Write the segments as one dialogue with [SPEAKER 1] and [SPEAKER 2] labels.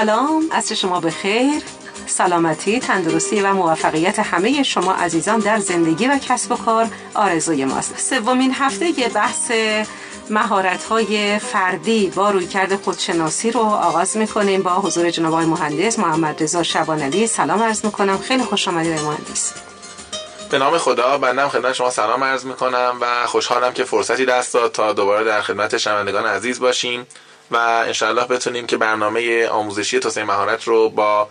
[SPEAKER 1] سلام عصر شما بخیر. سلامتی، تندرستی و موفقیت همه شما عزیزان در زندگی و کسب و کار آرزوی ماست. سومین هفته بحث مهارت های فردی با رویکرد خودشناسی رو آغاز می‌کنیم با حضور جناب مهندس محمد رضا شبانعلی سلام عرض می‌کنم. خیلی خوش آمدید مهندس.
[SPEAKER 2] به نام خدا بندم خدمت شما سلام عرض می‌کنم و خوشحالم که فرصتی دست داد تا دوباره در خدمت شنوندگان عزیز باشیم. و انشاءالله بتونیم که برنامه آموزشی توسعه مهارت رو با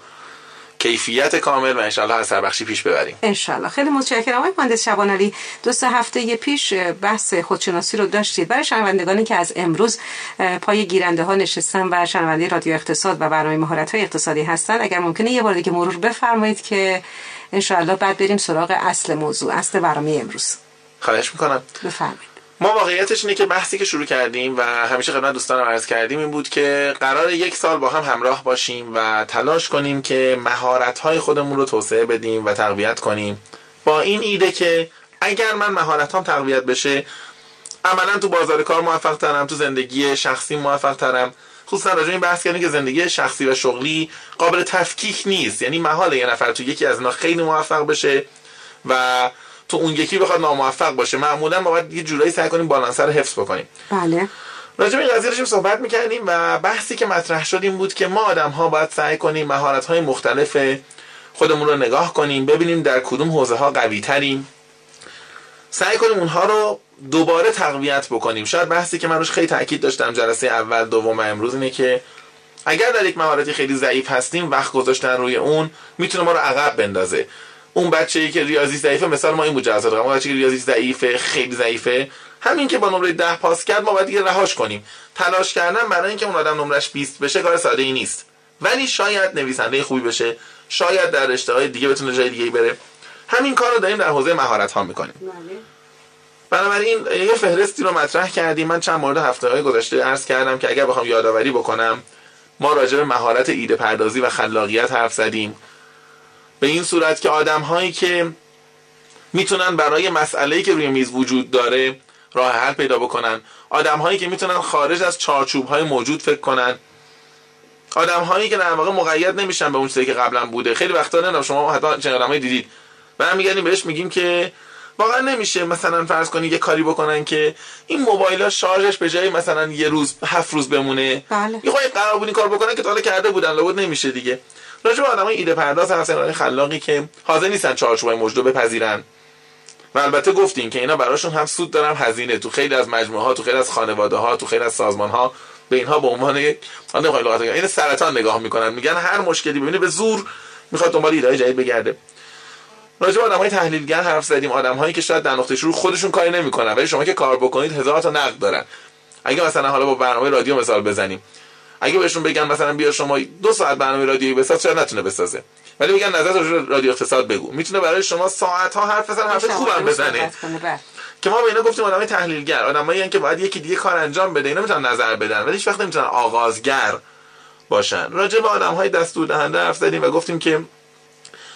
[SPEAKER 2] کیفیت کامل و انشالله از سربخشی پیش ببریم.
[SPEAKER 1] انشالله خیلی متشکرم آقای مهندس شبانعلی دو سه هفته پیش بحث خودشناسی رو داشتید. برای شنوندگانی که از امروز پای گیرنده ها نشستن و شنونده رادیو اقتصاد و برنامه مهارت های اقتصادی هستن. اگر ممکنه یه بار دیگه مرور بفرمایید که انشالله بعد بریم سراغ اصل موضوع اصل برنامه امروز.
[SPEAKER 2] خواهش می‌کنم.
[SPEAKER 1] بفرمایید.
[SPEAKER 2] ما واقعیتش اینه که بحثی که شروع کردیم و همیشه خدمت دوستان عرض کردیم این بود که قرار یک سال با هم همراه باشیم و تلاش کنیم که مهارت های خودمون رو توسعه بدیم و تقویت کنیم. با این ایده که اگر من مهارت هم تقویت بشه عملا تو بازار کار موفق ترم تو زندگی شخصی موفق ترم خصوصا راجع این بحث کردیم که زندگی شخصی و شغلی قابل تفکیک نیست. یعنی محال یه نفر تو یکی از اینا خیلی موفق بشه و تو اون یکی بخواد ناموفق باشه معمولا ما باید یه جورایی سعی کنیم بالانس رو حفظ بکنیم.
[SPEAKER 1] بله.
[SPEAKER 2] راجع به این قضیه صحبت می‌کردیم و بحثی که مطرح شد این بود که ما آدم ها باید سعی کنیم مهارت های مختلف خودمون رو نگاه کنیم ببینیم در کدوم حوزه ها قوی تریم سعی کنیم اونها رو دوباره تقویت بکنیم. شاید بحثی که من روش خیلی تاکید داشتم جلسه اول دوم امروز اینه که اگر در یک مهارتی خیلی ضعیف هستیم وقت گذاشتن روی اون می‌تونه ما رو عقب بندازه. اون بچه ای که ریاضی ضعیفه مثال ما این بود جزا اون بچه که ریاضی ضعیفه خیلی ضعیفه همین که با نمره 10 پاس کرد ما باید دیگه رهاش کنیم. تلاش کردن برای اینکه اون آدم نمرش 20 بشه کار ساده ای نیست. ولی شاید نویسنده خوبی بشه شاید در رشته دیگه بتونه جای دیگه بره. همین کار رو داریم در حوزه مهارت ها می‌کنیم. بله. بنابراین یه فهرستی رو مطرح کردیم. من چند مورد هفته های گذشته عرض کردم که اگر بخوام یادآوری بکنم ما راجع به مهارت ایده پردازی و خلاقیت حرف زدیم. به این صورت که آدم هایی که می‌تونن برای مسئله که روی میز وجود داره راه حل پیدا بکنن. آدم هایی که می‌تونن خارج از چارچوب های موجود فکر کنن. آدم هایی که در واقع مقید نمیشن به اون چیزی که قبلا بوده. خیلی وقتا نه شما حتی چه آدمایی دیدید. میگردیم بهش میگیم که واقعا نمیشه مثلا فرض کنید یه کاری بکنن که این موبایل ها شارژش به جای مثلا یه روز هفت روز بمونه.
[SPEAKER 1] بله.
[SPEAKER 2] یه قرار بود این کار بکنن که تا کرده بودن لابد نمیشه دیگه. راجع به آدمای ایده پرداز هستن خلاقی که حاضر نیستن چارچوبای موجود بپذیرن. و البته گفتیم که اینا براشون هم سود دارن هزینه. تو خیلی از مجموعه ها تو خیلی از خانواده ها تو خیلی از سازمان ها به اینها به عنوان یک لغت این سرطان نگاه می‌کنن. میگن هر مشکلی ببینه به زور می‌خواد دنبال ایده جدید بگرده. راجع به آدمای تحلیلگر حرف زدیم. آدمهایی که شاید در نقطه شروع خودشون کاری نمی‌کنن ولی شما که کار بکنید هزار تا نقد دارن. اگه مثلا حالا با برنامه رادیو مثال بزنیم. اگه بهشون بگن مثلا بیا شما دو ساعت برنامه رادیویی بساز شاید نتونه بسازه؟ ولی میگن نظر رادیو اقتصاد بگو. می‌تونه برای شما ساعت ها حرف بزنه حرف خوبم بزنه. که ما به اینا گفتیم آدمای تحلیلگر آدمایی که باید یکی دیگه کار انجام بده اینا می‌تونن نظر بدن ولی هیچ وقت نمی‌تونن آغازگر باشن. راجع به آدم های دستور دهنده حرف زدیم و گفتیم که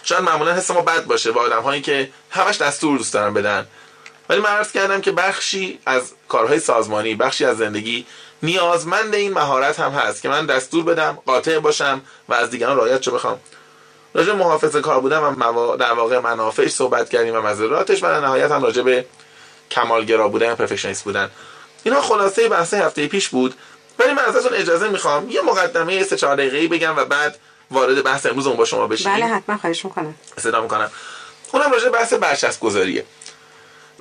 [SPEAKER 2] شاید معمولا حس ما بد باشه با آدم هایی که همش دستور دوست دارن بدن. ولی من عرض کردم که بخشی از کارهای سازمانی بخشی از زندگی نیازمند این مهارت هم هست که من دستور بدم قاطع باشم و از دیگران رعایت چه بخوام. راجع محافظه کار بودم و در واقع منافعش صحبت کردیم و مزراتش و در نهایت هم راجع به کمالگرا بودن پرفکشنیست بودن. اینا خلاصه بحث هفته پیش بود ولی من ازتون اجازه می‌خوام یه مقدمه سه چهار دقیقه‌ای بگم و بعد وارد بحث امروز با شما بشیم.
[SPEAKER 1] بله حتما خواهش می‌کنم.
[SPEAKER 2] صدا می‌کنم. اونم راجع بحث برچسب گذاریه.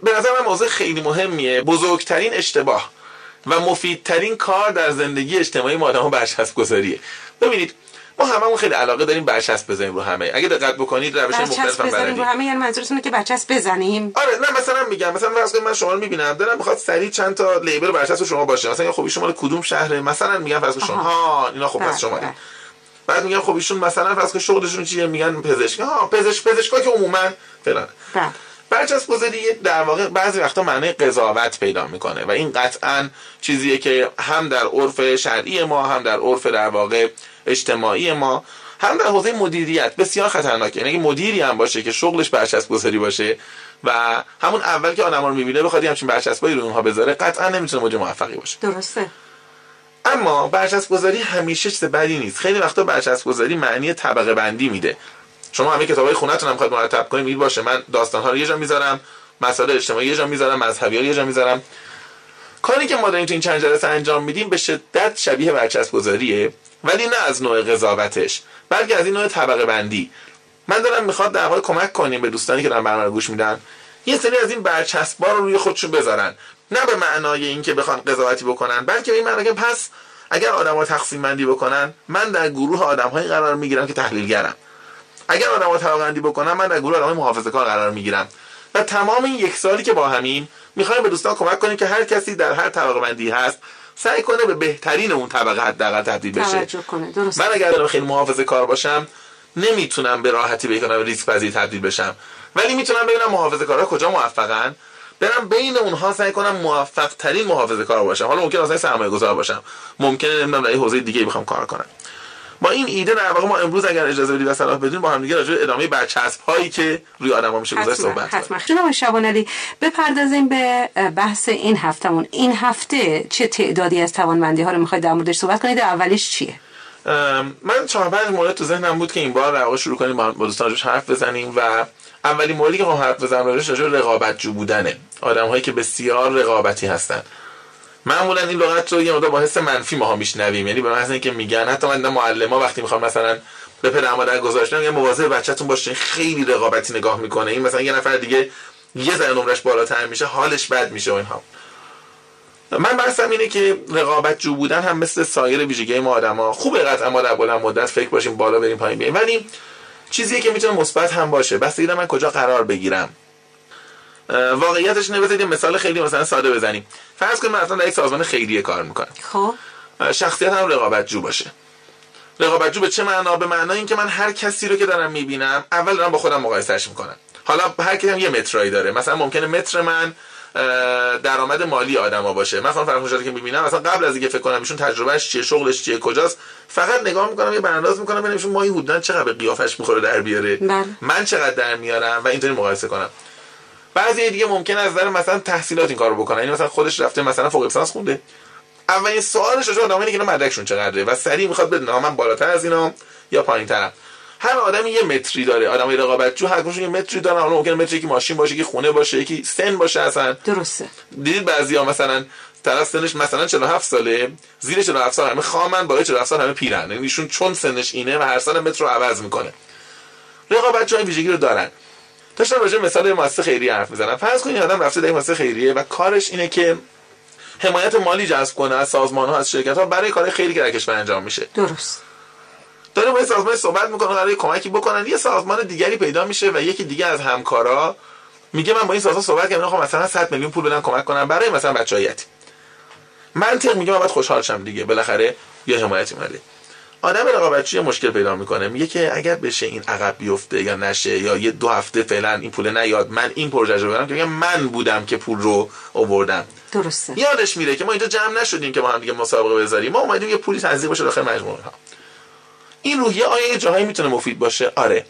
[SPEAKER 2] به نظر من موضوع خیلی مهمیه بزرگترین اشتباه. و مفیدترین کار در زندگی اجتماعی ما آدم‌ها برچسب گذاریه ببینید ما هممون خیلی علاقه داریم برچسب بزنیم رو همه. اگه دقت بکنید روش مختلف
[SPEAKER 1] بزنیم رو همه یعنی منظورتونه که برچسب بزنیم؟
[SPEAKER 2] آره نه مثلا میگم مثلا کنید من شما رو می‌بینم دارم می‌خواد سریع چند تا لیبل برچسب شما باشه. مثلا خب شما کدوم شهره؟ مثلا میگم فرض شما. ها اینا خب از شما بله. بعد میگم خب ایشون مثلا فرض شغلشون چیه؟ میگن پزشک. ها پزشک پزشکا که عموما فلان
[SPEAKER 1] بله.
[SPEAKER 2] برچسب گذاری در واقع بعضی وقتا معنی قضاوت پیدا می‌کنه و این قطعا چیزیه که هم در عرف شرعی ما هم در عرف در واقع اجتماعی ما هم در حوزه مدیریت. بسیار خطرناکه. یعنی مدیری هم باشه که شغلش برچسب گذاری باشه و همون اول که آدما رو می‌بینه بخواد همچین برچسبایی رو اونها بذاره قطعا نمی‌تونه مدیر موفقی باشه.
[SPEAKER 1] درسته.
[SPEAKER 2] اما برچسب گذاری همیشه چیز بدی نیست. خیلی وقتا برچسب گذاری معنی طبقه بندی میده. شما همه کتابای خونتون هم می‌خواد مرتب کنید میگید باشه. من داستان ها رو یه جا می‌ذارم مسائل اجتماعی یه جا می‌ذارم مذهبی ها یه جا می‌ذارم. کاری که ما داریم تو این چند جلسه انجام میدیم به شدت شبیه برچسب گذاریه ولی نه از نوع قضاوتش بلکه از این نوع طبقه بندی من دارم می‌خواد در واقع کمک کنیم به دوستانی که دارن برنامه گوش میدن یه سری از این برچسبا رو روی خودشون بذارن. نه به معنای اینکه بخوان قضاوتی بکنن بلکه این معنی پس اگر آدما تقسیم بندی بکنن من در گروه آدمهایی قرار می‌گیرم که تحلیلگرم. اگر آدما طبقه بکنن من در گروه آدمای محافظه‌کار قرار می‌گیرم. و تمام این یک سالی که با همیم می‌خوایم به دوستان کمک کنیم که هر کسی در هر طبقه بندی هست سعی کنه به بهترین اون طبقه حداقل تبدیل بشه.
[SPEAKER 1] کنه. درست.
[SPEAKER 2] من اگر خیلی محافظه کار باشم نمی‌تونم به راحتی بکنم ریسک پذیر تبدیل بشم. ولی می‌تونم ببینم محافظه کارا کجا موفقن. برم بین اونها سعی کنم موفق ترین محافظه کار باشم. حالا ممکن اصلا سرمایه گذار باشم. ممکنه نمی‌دونم در حوزه دیگه بخوام کار کنم. با این ایده در واقع ما امروز اگر اجازه بدید و صلاح بدین با هم دیگه راجع ادامه برچسب هایی که روی آدم‌ها میشه گذاشت صحبت
[SPEAKER 1] حتما. جناب شبان علی بپردازیم به بحث این هفتمون این هفته چه تعدادی از توانمندی ها رو می‌خواید در موردش صحبت کنید؟ اولیش چیه؟
[SPEAKER 2] من چهار پنج مورد تو ذهنم بود که این بار در واقع شروع کنیم با دوستان حرف بزنیم و اولی موردی که هم حرف بزنم راجعش راجع رقابت جو بودنه. آدم هایی که بسیار رقابتی هستن. معمولا این لغت رو یه مقدار با حس منفی ماها میشنویم. یعنی به محض اینکه میگن حتی من معلم وقتی می‌خوام مثلا به پدر مادر گذاشتن میگن مواظب بچه‌تون باشین خیلی رقابتی نگاه می‌کنه. این مثلا یه نفر دیگه یه ذره نمرش بالاتر میشه حالش بد میشه و اینها. من بحثم اینه که رقابت جو بودن هم مثل سایر ویژگی ما آدما خوبه قطعا ما در بلند مدت فکر باشیم بالا بریم پایین بیایم ولی چیزی که می‌تونه مثبت هم باشه. بس من کجا قرار بگیرم. واقعیتش نه مثال خیلی مثلا ساده بزنیم. فرض کنیم مثلا در یک سازمان خیریه کار می‌کنم.
[SPEAKER 1] خب.
[SPEAKER 2] شخصیت هم رقابت جو باشه. رقابت جو به چه معنا؟ به معنای اینکه من هر کسی رو که دارم می‌بینم اول دارم با خودم مقایسهش می‌کنم. حالا هر کی هم یه مترایی داره. مثلا ممکنه متر من درآمد مالی آدما باشه. من فرض که می‌بینم مثلا قبل از اینکه فکر کنم ایشون تجربهش چیه شغلش چیه کجاست فقط نگاه می‌کنم یه برانداز می‌کنم ببینم ایشون ماهی حدودا چقدر قیافش می‌خوره در بیاره.
[SPEAKER 1] بله.
[SPEAKER 2] من چقدر در میارم و اینطوری مقایسه کنم. بعضی دیگه ممکن از نظر مثلا تحصیلات این کارو بکنن. یعنی مثلا خودش رفته مثلا فوق لیسانس خونده. اولین سوالش راجع به اینه که مدرکشون چقدره و سریع می‌خواد بدونه من بالاتر از اینا یا پایینترم. هر آدمی یه متری داره. آدمای رقابتجو هر کدومشون یه متری دارن. حالا ممکنه متری که ماشین باشه که خونه باشه یکی سن باشه اصلا.
[SPEAKER 1] درسته.
[SPEAKER 2] دیدید بعضیا مثلا طرف سنش مثلا 47 ساله زیر 47 سال همه خامن بالای 47 سال همه پیرن. یعنی ایشون چون سنش اینه و هر سال متر رو عوض می‌کنه. رقابتجو این ویژگی رو دارن. داشتم راجع مثال مؤسسه خیریه حرف می‌زنم. فرض کنید آدم رفته در مؤسسه خیریه و کارش اینه که حمایت مالی جذب کنه از سازمان ها از شرکت ها برای کار خیلی که در کشور انجام میشه.
[SPEAKER 1] درست.
[SPEAKER 2] داره با سازمان صحبت می‌کنه قراره کمکی بکنن. یه سازمان دیگری پیدا میشه و یکی دیگه از همکارا میگه من با این سازمان صحبت کردم خب مثلا 100 میلیون پول بدن کمک کنم برای مثلا بچهای یتیم. منطق میگه من باید خوشحال شم دیگه بالاخره یه حمایتی مالی آدم رقابتچی مشکل پیدا می‌کنه؟ میگه که اگر بشه این عقب بیفته یا نشه یا یه دو هفته فعلا این پول نیاد من این پروژه رو برم که من بودم که پول رو آوردم.
[SPEAKER 1] درسته.
[SPEAKER 2] یادش میره که ما اینجا جمع نشدیم که ما هم دیگه مسابقه بذاریم. ما اومدیم یه پولی تزریق باشه داخل مجموعه. ها این روحیه آیا یه جاهایی می‌تونه مفید باشه؟ آره.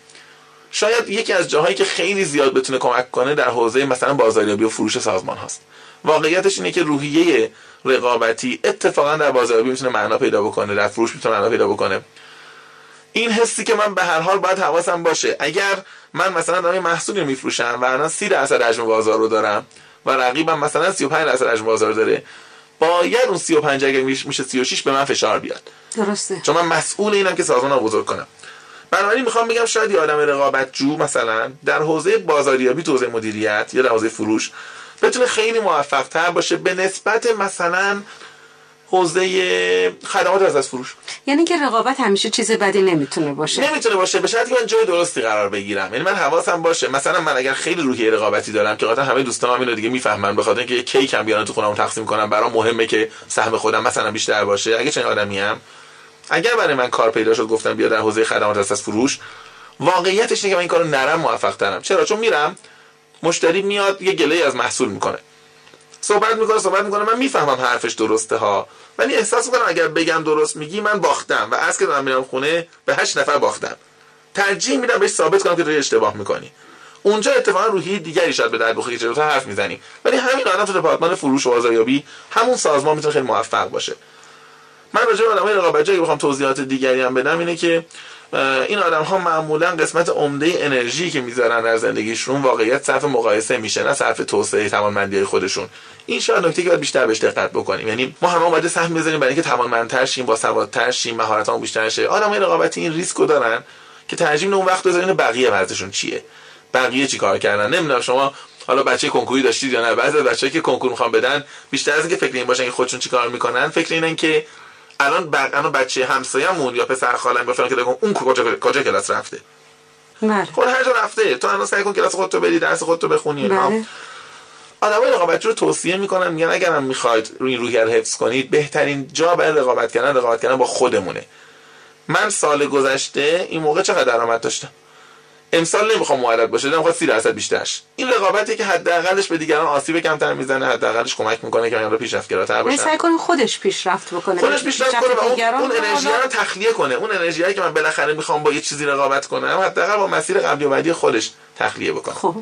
[SPEAKER 2] شاید یکی از جاهایی که خیلی زیاد بتونه کمک کنه در حوزه مثلا بازاریابی و فروش سازمان هاست. واقعیتش اینه که روحیه رقابتی اتفاقا در بازاریابی می‌تونه معنا پیدا بکنه در فروش می‌تونه معنا پیدا بکنه. این حسی که من به هر حال باید حواسم باشه. اگر من مثلا دارم محصولی میفروشم و الان 30 درصد حجم بازار رو دارم و رقیبم مثلا 35 درصد حجم بازار داره باید اون 35 اگر میشه 36 به من فشار بیاد.
[SPEAKER 1] درسته.
[SPEAKER 2] چون من مسئول اینم که سازمان رو بزرگ کنم. بنابراین می‌خوام بگم شاید یه آدم رقابت جو مثلا در حوزه بازاریابی تو حوزه مدیریت یا در حوزه فروش بتونه خیلی موفق تر باشه. به نسبت مثلا حوزه خدمات از فروش.
[SPEAKER 1] یعنی که رقابت همیشه چیز بدی نمی‌تونه باشه.
[SPEAKER 2] نمی‌تونه باشه. به شرطی من جای درستی قرار بگیرم. یعنی من حواسم باشه. مثلا من اگر خیلی روحیه رقابتی دارم که قطعا همه دوستان هم اینو دیگه می‌فهمن بخاطر اینکه کیک هم بیارن تو خونم تقسیم کنم برام مهمه که سهم خودم مثلا بیشتر باشه. اگه چنین آدمی هم. اگر برای من کار پیدا شد گفتم بیا در حوزه خدمات از فروش. واقعیتش اینه که من این کارو نرم موفق ترم چرا؟ چون میرم. مشتری میاد یه گله از محصول می‌کنه. صحبت می‌کنه صحبت می‌کنه من می‌فهمم حرفش درسته ها. ولی احساس می‌کنم اگر بگم درست میگی من باختم و از که دارم میرم خونه به هشت نفر باختم. ترجیح میدم بهش ثابت کنم که روی اشتباه می‌کنی. اونجا اتفاقا روحی دیگری شاید به در بخوری که حرف می‌زنیم ولی همین آدم تو دپارتمان فروش و بازاریابی همون سازمان می‌تونه خیلی موفق باشه. من راجع به آدمای رقابتجو بخوام توضیحات دیگری هم بدم اینه که این آدم ها معمولا قسمت عمده انرژی که می‌ذارن در زندگیشون واقعیت صرف مقایسه میشه نه صرف توسعه توانمندی خودشون. این شاید نکته که باید بیشتر بهش دقت بکنیم. یعنی ما همه اومده سهم بزنیم برای اینکه توانمندتر شیم با سوادتر شیم مهارتامون بیشتر شه. آدمای رقابتی این ریسکو دارن که ترجیح اون وقت بذارین بقیه وضعشون چیه؟ بقیه چی کار کردن؟ نمی‌دونم شما حالا بچه کنکوری داشتید یا نه؟ بعضی از بچه‌ها که کنکور می‌خوان بدن بیشتر از اینکه فکر این باشن که خودشون چیکار می‌کنن فکر اینن که الان الان بچه همسایه‌مون یا پسر خالم گفتن که اون کجا کجا کلاس رفته؟
[SPEAKER 1] بله.
[SPEAKER 2] خود هر جا رفته. تو الان سعی کن کلاس خودتو بری درس خودتو بخونی.
[SPEAKER 1] بله.
[SPEAKER 2] آدمای رقابت رو توصیه می‌کنن. میگن اگرم می‌خواید روی این روحیه حفظ کنید بهترین جا برای رقابت کردن رقابت کردن با خودمونه. من سال گذشته این موقع چقدر درآمد داشتم؟ امسال نمی‌خوام معرض باشه نمی‌خوام 30 درصد بیشترش. این رقابتی که حداقلش به دیگران آسیب کمتر می‌زنه حداقلش کمک می‌کنه که من رو پیشرفتگراتر باشم
[SPEAKER 1] سعی کنه خودش پیشرفت بکنه
[SPEAKER 2] خودش پیشرفت کنه و اون, اون انرژی رو تخلیه کنه. اون انرژی که من بالاخره می‌خوام با یه چیزی رقابت کنم حداقل با مسیر قبلی و بعدی خودش تخلیه بکنه.
[SPEAKER 1] خب.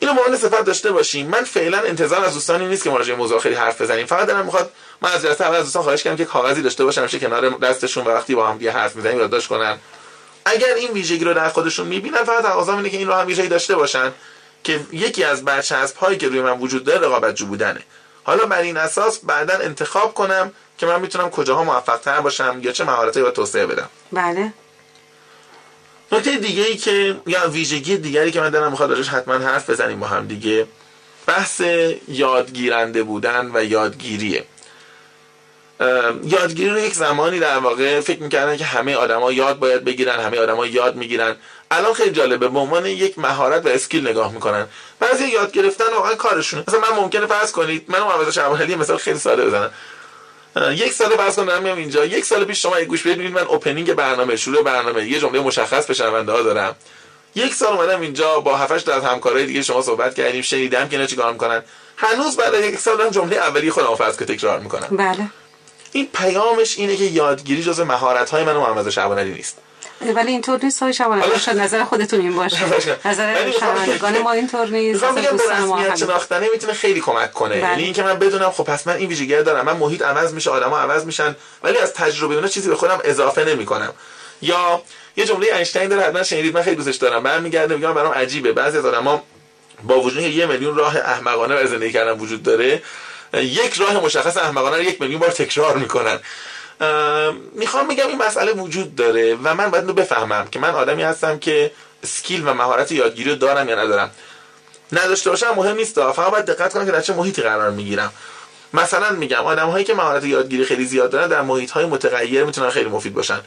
[SPEAKER 2] اینو به صفت داشته باشیم. من فعلا انتظار از دوستانی نیست که ما راجع موضوع خیلی حرف بزنیم. فقط دارم می‌خواد من از جلسه اول از دوستان خواهش کردم که کاغذی داشته باشم چه کنار دستشون و وقتی با هم دیگه حرف می‌زنیم یادداشت کنن. اگر این ویژگی رو در خودشون می‌بینن فقط تقاضا اینه که این رو هم ویژگی داشته باشن که یکی از برچسب هایی که روی من وجود داره رقابت جو بودنه. حالا بر این اساس بعدا انتخاب کنم که من می‌تونم کجاها موفق تر باشم یا چه مهارتی رو توسعه بدم.
[SPEAKER 1] بله.
[SPEAKER 2] نکته دیگه ای که یا ویژگی دیگری که من دارم می‌خواد راجعش حتما حرف بزنیم با هم دیگه بحث یادگیرنده بودن و یادگیریه. یادگیری رو یک زمانی در واقع فکر می‌کردن که همه آدما یاد باید بگیرن همه آدما یاد می‌گیرن. الان خیلی جالبه به عنوان یک مهارت و اسکیل نگاه می‌کنن. بعضی یاد گرفتن واقعا کارشونه مثلا من ممکنه فرض کنید من معوض شعبانی مثال خیلی ساده بزنم. یک سال فرض کنم میام اینجا. یک سال پیش شما گوش بدید من اوپنینگ برنامه شروع برنامه یه جمله مشخص به شنونده ها دارم. یک سال اومدم اینجا با هفتش از همکارای دیگه شما صحبت کردیم شنیدم که اینا چیکار می‌کنن. هنوز بعد یک سال جمله اولی خودم فرض که تکرار می‌کنم.
[SPEAKER 1] بله.
[SPEAKER 2] این پیامش اینه که یادگیری جزء مهارت های من و محمد شعبانی نیست.
[SPEAKER 1] ولی اینطور نیست های شما شاید نظر خودتون این باشه. نظر شنوندگان ما اینطور نیست.
[SPEAKER 2] می‌خوام بگم رسمیت شناختنه می‌تونه خیلی کمک کنه.
[SPEAKER 1] بله.
[SPEAKER 2] یعنی اینکه من بدونم خب پس من این ویژگی دارم. من محیط عوض میشه آدما عوض میشن ولی از تجربه اونا چیزی به خودم اضافه نمی‌کنم. یا یه جمله اینشتین داره حتما شنیدید من خیلی دوستش دارم. برمیگرده میگم برام عجیبه. بعضی از آدما با وجود یه میلیون راه احمقانه برای زندگی کردن وجود داره یک راه مشخص احمقانه رو یک میلیون بار تکرار می‌کنن. می‌خوام بگم این مسئله وجود داره و من باید رو بفهمم که من آدمی هستم که سکیل و مهارت یادگیری رو دارم یا ندارم. نداشته باشم مهم نیست فقط باید دقت کنم که در چه محیطی قرار می‌گیرم. مثلا میگم آدم هایی که مهارت یادگیری خیلی زیاد دارن در محیط های متغیر می‌تونن خیلی مفید باشن.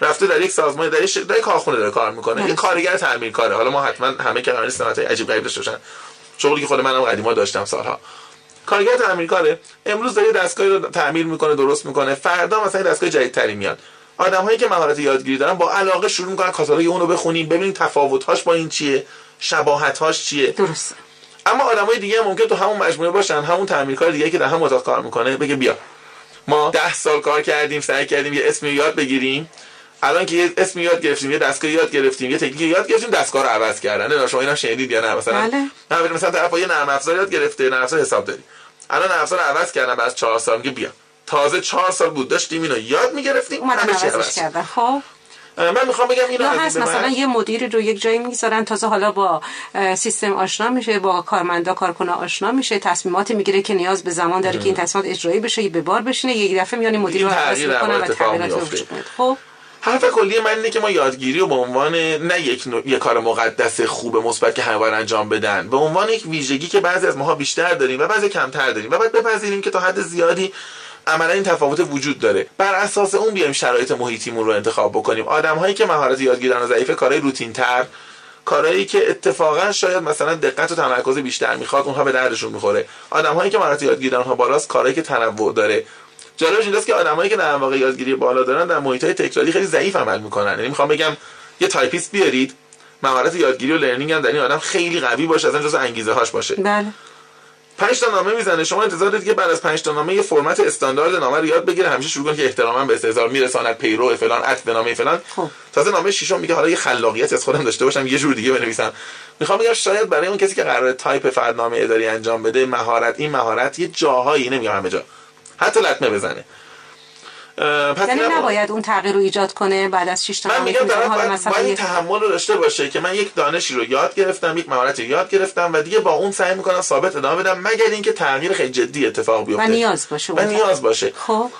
[SPEAKER 2] رفته در یک سازمان در یک در کارخونه داره کار می‌کنه. یه کارگر تعمیرکاره حالا ما حتما همه که قرار نیست عجیب غریب داشته باشن. شغلی که خود منم قدیما داشتم سالها. کارگر تعمیرکاره. امروز داره دستگاهی رو تعمیر می‌کنه درست می‌کنه. فردا مثلا دستگاه جدیدتری میاد. آدم هایی که مهارت یادگیری دارن با علاقه شروع می‌کنن کاتالوگ اون رو بخونیم ببینیم تفاوت‌هاش با این چیه شباهت‌هاش چیه.
[SPEAKER 1] درست
[SPEAKER 2] اما های دیگه ممکن تو همون مجموعه باشن همون تعمیرکار دیگه که در هم اتاق کار می‌کنه بگه بیا. ما ده سال کار کردیم سعی کردیم یه اسمی یاد بگیریم. الان که یه اسم یاد گرفتیم یه دستگاه یاد گرفتیم یه تکنیک یاد گرفتیم دستگاه رو عوض کردن. نه شما اینا شنیدید یا نه؟ مثلا
[SPEAKER 1] بله.
[SPEAKER 2] مثلا طرف یه نرم افزار یاد گرفته نرم افزار حساب داری الان نرم افزار عوض کردن بعد 4 سال میگه بیا. تازه 4 سال بود داشتیم اینو یاد می‌گرفتیم
[SPEAKER 1] همه چی عوض کردن. خب.
[SPEAKER 2] من می‌خوام بگم اینو
[SPEAKER 1] هست مثلا یه مدیری رو یک جایی می‌گذارن تازه حالا با سیستم آشنا میشه با کارمندا کارکنه آشنا میشه تصمیماتی می‌گیره که نیاز به زمان داره که این تصمیمات اجرایی بشه به بار بشینه یک دفعه میانی مدیر رو عوض می‌کنه و تغییرات خب.
[SPEAKER 2] حرف کلی من اینه که ما یادگیری رو به عنوان نه یک, نوع، یک کار مقدس خوب مثبت که همه انجام بدن به عنوان یک ویژگی که بعضی از ماها بیشتر داریم و بعضی کمتر داریم و باید بپذیریم که تا حد زیادی عملا این تفاوت وجود داره. بر اساس اون بیایم شرایط محیطیمون رو انتخاب بکنیم. آدم هایی که مهارت یادگیری دارن ضعیف کارهای روتین تر کارهایی که اتفاقا شاید مثلا دقت و تمرکز بیشتر می‌خواد اونها به دردشون می‌خوره. آدم هایی که مهارت یادگیری ها بالاست کارهایی که تنوع داره. جالبش اینجاست که آدمایی که در واقع یادگیری بالا دارن در محیط های تکراری خیلی ضعیف عمل می‌کنن. یعنی می‌خوام بگم یه تایپیست بیارید مهارت یادگیری و learning هم در این آدم خیلی قوی باشه اصلا جز انگیزه هاش باشه.
[SPEAKER 1] بله.
[SPEAKER 2] پنج تا نامه می‌زنه. شما انتظار دارید که بعد از پنج تا نامه یه فرمت استاندارد نامه رو یاد بگیره. همیشه شروع کنه که احتراما به استحضار میرساند پیرو فلان عطف به نامه فلان.
[SPEAKER 1] خب.
[SPEAKER 2] تازه نامه ششم میگه حالا یه خلاقیت از خودم داشته باشم یه جور دیگه بنویسم. می‌خوام بگم شاید برای اون کسی که قرار تایپ فردنامه اداری انجام بده مهارت این مهارت یه جاهایی نمیگم همه جا. حتی لطمه بزنه. پس
[SPEAKER 1] یعنی نباید اون تغییر رو ایجاد کنه بعد از 6 تا
[SPEAKER 2] من میگم
[SPEAKER 1] حالا
[SPEAKER 2] باید,
[SPEAKER 1] مثلا
[SPEAKER 2] باید این تحمل رو داشته باشه که من یک دانشی رو یاد گرفتم یک مهارتی رو یاد گرفتم و دیگه با اون سعی می‌کنم ثابت ادامه بدم مگر اینکه تغییر خیلی جدی اتفاق بیفته.
[SPEAKER 1] و نیاز باشه
[SPEAKER 2] و نیاز باشه.
[SPEAKER 1] خب.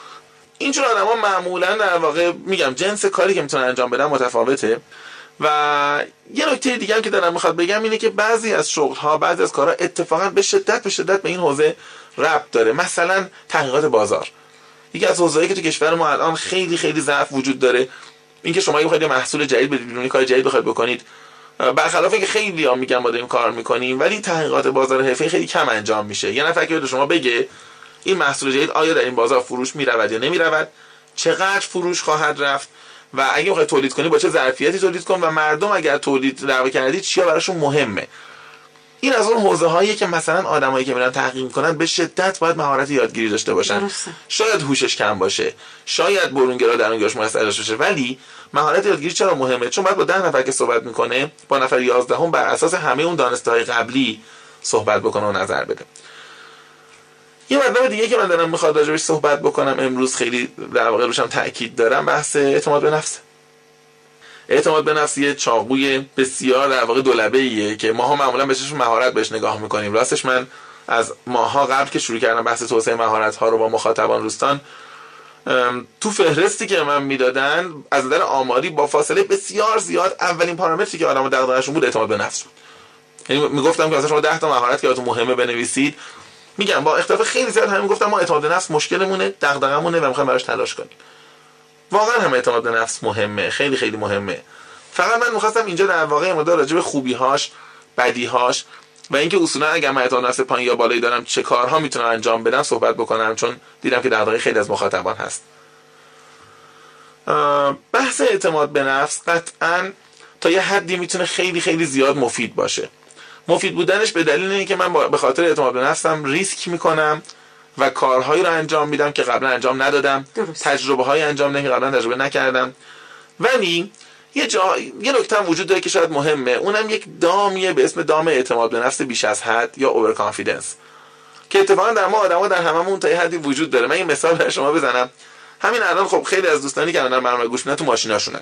[SPEAKER 2] اینجور آدم ها معمولا در واقع میگم جنس کاری که می‌تونن انجام بدن متفاوته. و یه نکته دیگه هم که دارم می‌خواد بگم اینه که بعضی از شغل ها بعضی از کارها اتفاقا به شدت به شدت به این حوزه ربط داره. مثلا تحقیقات بازار. یکی از حوزه‌ای که تو کشور ما الان خیلی خیلی ضعف وجود داره اینکه شما اگه بخواید محصول جدید بدید یه کار جدید بخواید بکنید برخلاف اینکه خیلی ها میگن ما داریم کار می‌کنیم ولی تحقیقات بازار حرفه خیلی کم انجام میشه. یه نفر که به شما بگه این محصول جدید آیا در این بازار فروش می‌رود یا نمی‌رود چقدر فروش خواهد رفت و اگه بخوای تولید کنی با چه ظرفیتی تولید کن و مردم اگر تولید در کردی چیا براشون مهمه. این از اون حوزه هایی که مثلا آدمایی که میرن تحقیق می‌کنن به شدت باید مهارت یادگیری داشته باشن.
[SPEAKER 1] درسته.
[SPEAKER 2] شاید هوشش کم باشه. شاید برونگرا درونگراش داشته باشه. ولی مهارت یادگیری چرا مهمه؟ چون باید با ده نفر که صحبت می‌کنه با نفر یازدهم بر اساس همه اون دانسته های قبلی صحبت بکنه و نظر بده. یه مطلب دیگه که من دارم می‌خواد راجبش صحبت بکنم. امروز خیلی در واقع روشم تاکید دارم. بحث اعتماد به نفسه اعتماد به نفس یه چاقوی بسیار در واقع دولبه ایه که ماها معمولا بهش مهارت بهش نگاه می‌کنیم. راستش من از ماها قبل که شروع کردم بحث توسعه مهارت ها رو با مخاطبان روستان تو فهرستی که من می‌دادن از نظر آماری با فاصله بسیار زیاد اولین پارامتری که آدمو دغدغه‌شون بود اعتماد به نفس بود. یعنی می‌گفتم که مثلا شما 10 تا مهارت که براتون مهمه بنویسید. میگم با اختلاف خیلی زیاد همین گفتم ما اعتماد به نفس مشکلمونه دغدغه‌مونه و می‌خوایم براش تلاش کنیم. واقعا هم اعتماد به نفس مهمه خیلی خیلی مهمه. فقط من می‌خواستم اینجا در واقع مدار راجع به خوبیهاش بدیهاش و اینکه اصولا اگر من اعتماد نفس پایین یا بالایی دارم چه کارها می‌تونم انجام بدم صحبت بکنم چون دیدم که دغدغه خیلی از مخاطبان هست. بحث اعتماد به نفس قطعا تا یه حدی می‌تونه خیلی خیلی زیاد مفید باشه. مفید بودنش به دلیل اینه که من به خاطر اعتماد به نفسم ریسک می‌کنم. و کارهایی رو انجام میدم که قبلا انجام ندادم.
[SPEAKER 1] درست.
[SPEAKER 2] تجربه های انجام میدم که قبلا تجربه نکردم. ولی یه جا یه نکته هم وجود داره که شاید مهمه. اونم یک دامیه به اسم دام اعتماد به نفس بیش از حد یا اوور کانفیدنس که اتفاقا در ما آدما در هممون تا یه حدی وجود داره. من یه مثال برای شما بزنم. همین الان خب خیلی از دوستانی که الان برنامه گوش میدن تو ماشیناشونن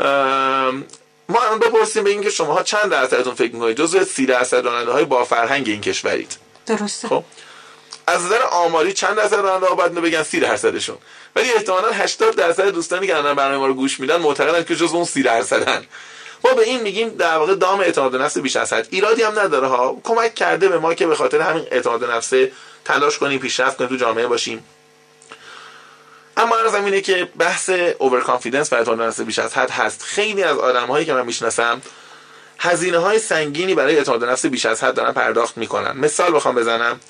[SPEAKER 2] ام، ما الان بپرسیم به اینکه شماها چند درصدتون فکر می‌کنید؟ جزو 30 درصد راننده های با فرهنگ این کشورید.
[SPEAKER 1] درسته.
[SPEAKER 2] خب؟ از نظر آماری چند درصد راننده ها باید بگن؟ 30 درصدشون. ولی احتمالاً 80 درصد دوستانی که الان برنامه ما رو گوش میدن معتقدن که جزو اون 30 درصدن. ما به این میگیم در واقع دام اعتماد نفس بیش از حد. ایرادی هم نداره ها. کمک کرده به ما که به خاطر همین اعتماد نفس تلاش کنیم پیشرفت کنیم تو جامعه باشیم. اما عرضم اینه که بحث اوور کانفیدنس و اعتماد نفس بیش از حد هست. خیلی از آدم هایی که من می‌شناسم هزینه های سنگینی برای اعتماد نفس بیش از حد دارن پرداخت می‌کنن. مثال بخوام بزنم.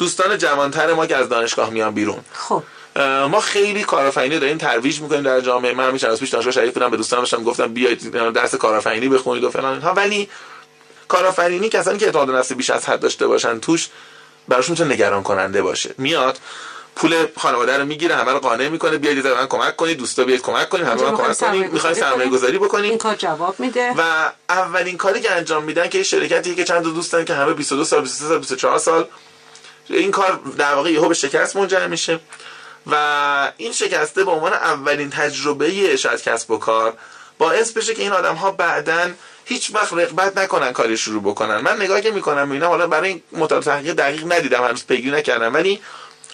[SPEAKER 2] دوستان جوانتر ما که از دانشگاه میان بیرون.
[SPEAKER 1] خب.
[SPEAKER 2] ما خیلی کارآفرینی داریم ترویج می‌کنیم در جامعه. من همیشه از پیش دانشگاه شریف بودم به دوستان داشتم گفتم بیاید درس کارآفرینی بخونید و فلان اینها. ولی کارآفرینی کسانی که اعتماد به نفس بیش از حد داشته باشن توش براشون می‌تونه نگران کننده باشه؟ میاد پول خانواده رو می‌گیره همه رو قانع می‌کنه بیاید من کمک کنید دوستا بیاید کمک کنید همه کمک کنید
[SPEAKER 1] سرمایه‌گذاری
[SPEAKER 2] سرمایه گذاری بکنیم.
[SPEAKER 1] این کار جواب میده.
[SPEAKER 2] و اولین کاری که انجام میدن که شرکتی که چند تا دوستن که همه 22 سال 23 سال 24 سال این کار در واقع یهو به شکست منجر میشه. و این شکسته به عنوان اولین تجربه شاید کسب و کار باعث بشه که این آدم ها بعدا هیچ وقت رغبت نکنن کاری شروع بکنن. من نگاه که می‌کنم می‌بینم حالا برای این مطالعه تحقیق دقیق ندیدم هنوز پیگیری نکردم ولی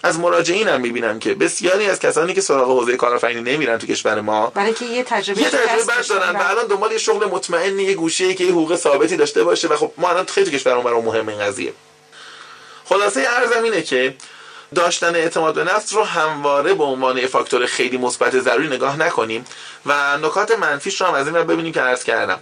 [SPEAKER 2] از مراجعینم می‌بینم که بسیاری از کسانی که سراغ حوزه کارآفرینی نمیرن تو کشور ما
[SPEAKER 1] برای که یه تجربه
[SPEAKER 2] یه تجربه بد دارن و
[SPEAKER 1] و-
[SPEAKER 2] الان دنبال یه شغل مطمئنی یه گوشه که یه حقوق ثابتی داشته باشه و خب ما الان خیلی تو کشورمون برای مهم این قضیه. خلاصه ارزم اینه که داشتن اعتماد به نفس رو همواره به عنوان یه فاکتور خیلی مثبت ضروری نگاه نکنیم و نکات منفیش رو هم از این ببینیم که عرض کردم.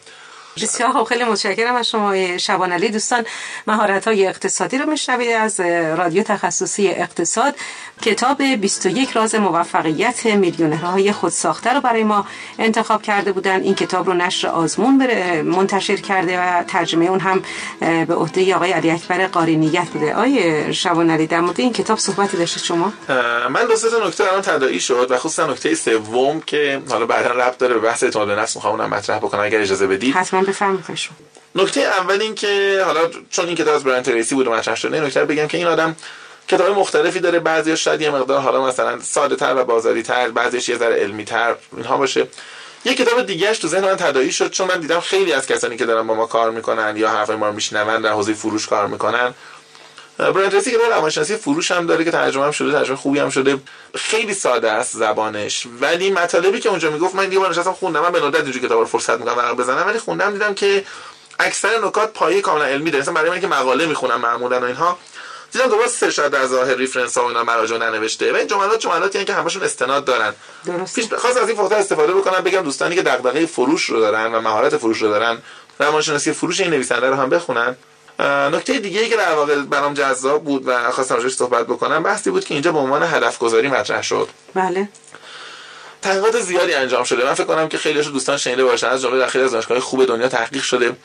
[SPEAKER 1] بسیار خوب خیلی متشکرم از شما شبان علی دوستان مهارت های اقتصادی رو میشنوید از رادیو تخصصی اقتصاد. کتاب 21 راز موفقیت میلیونرهای خودساخته رو برای ما انتخاب کرده بودن. این کتاب رو نشر آزمون بر- منتشر کرده و ترجمه اون هم به عهده آقای علی اکبر قارینیت بوده. آقای شبان علی در مورد این کتاب صحبتی داشتید شما؟
[SPEAKER 2] من دو سه نکته الان تداعی شد و خصوصا نکته سوم که حالا بعدا ربط داره به بحث اعتماد به نفس. می‌خوام اونم مطرح بکنم اگر اجازه بدید.
[SPEAKER 1] حتما شما
[SPEAKER 2] نکته اول این که حالا چون این کتاب از برایان تریسی بود مطرح شده نکته بگم که این آدم کتاب مختلفی داره بعضی شاید یه مقدار حالا مثلا ساده تر و بازاری تر بعضیش یه ذره علمی تر اینها باشه. یه کتاب دیگهش تو ذهن من تداعی شد چون من دیدم خیلی از کسانی که دارن با ما کار می‌کنن یا حرف ما رو میشنون در حوزه فروش کار می‌کنن برایان تریسی که روانشناسی فروش هم داره که ترجمه هم شده ترجمه خوبی هم شده. خیلی ساده است زبانش. ولی مطالبی که اونجا می‌گفت من یه بار نشستم خوندم من به ندرت اینجوری کتاب رو فرصت می‌کنم ورق بزنم ولی خوندم دیدم که اکثر نکات پایه کاملا علمی داره. مثلا برای من که مقاله می‌خونم معمولا و اینها دیدم درست شاید در ظاهر reference ها و اینا مراجع ننوشته. و این جملات جملاتی که همشون استناد دارن. پیش خواست از این فرصت استفاده بکنم بگم دوستانی که دغدغه فروش رو دارن و مهارت فروش رو دارن روانشناسی فروش این نویسنده رو هم بخونن. نکته دیگه ای که در واقع برام جذاب بود و خواستم راجعش صحبت بکنم بحثی بود که اینجا به عنوان هدف گذاری مطرح شد.
[SPEAKER 1] بله.
[SPEAKER 2] تحقیقات زیادی انجام شده. من فکر کنم که خیلیش دوستان شنیده باشن. از جمله در خیلی از دانشگاه خوب دنیا تحقیق شده.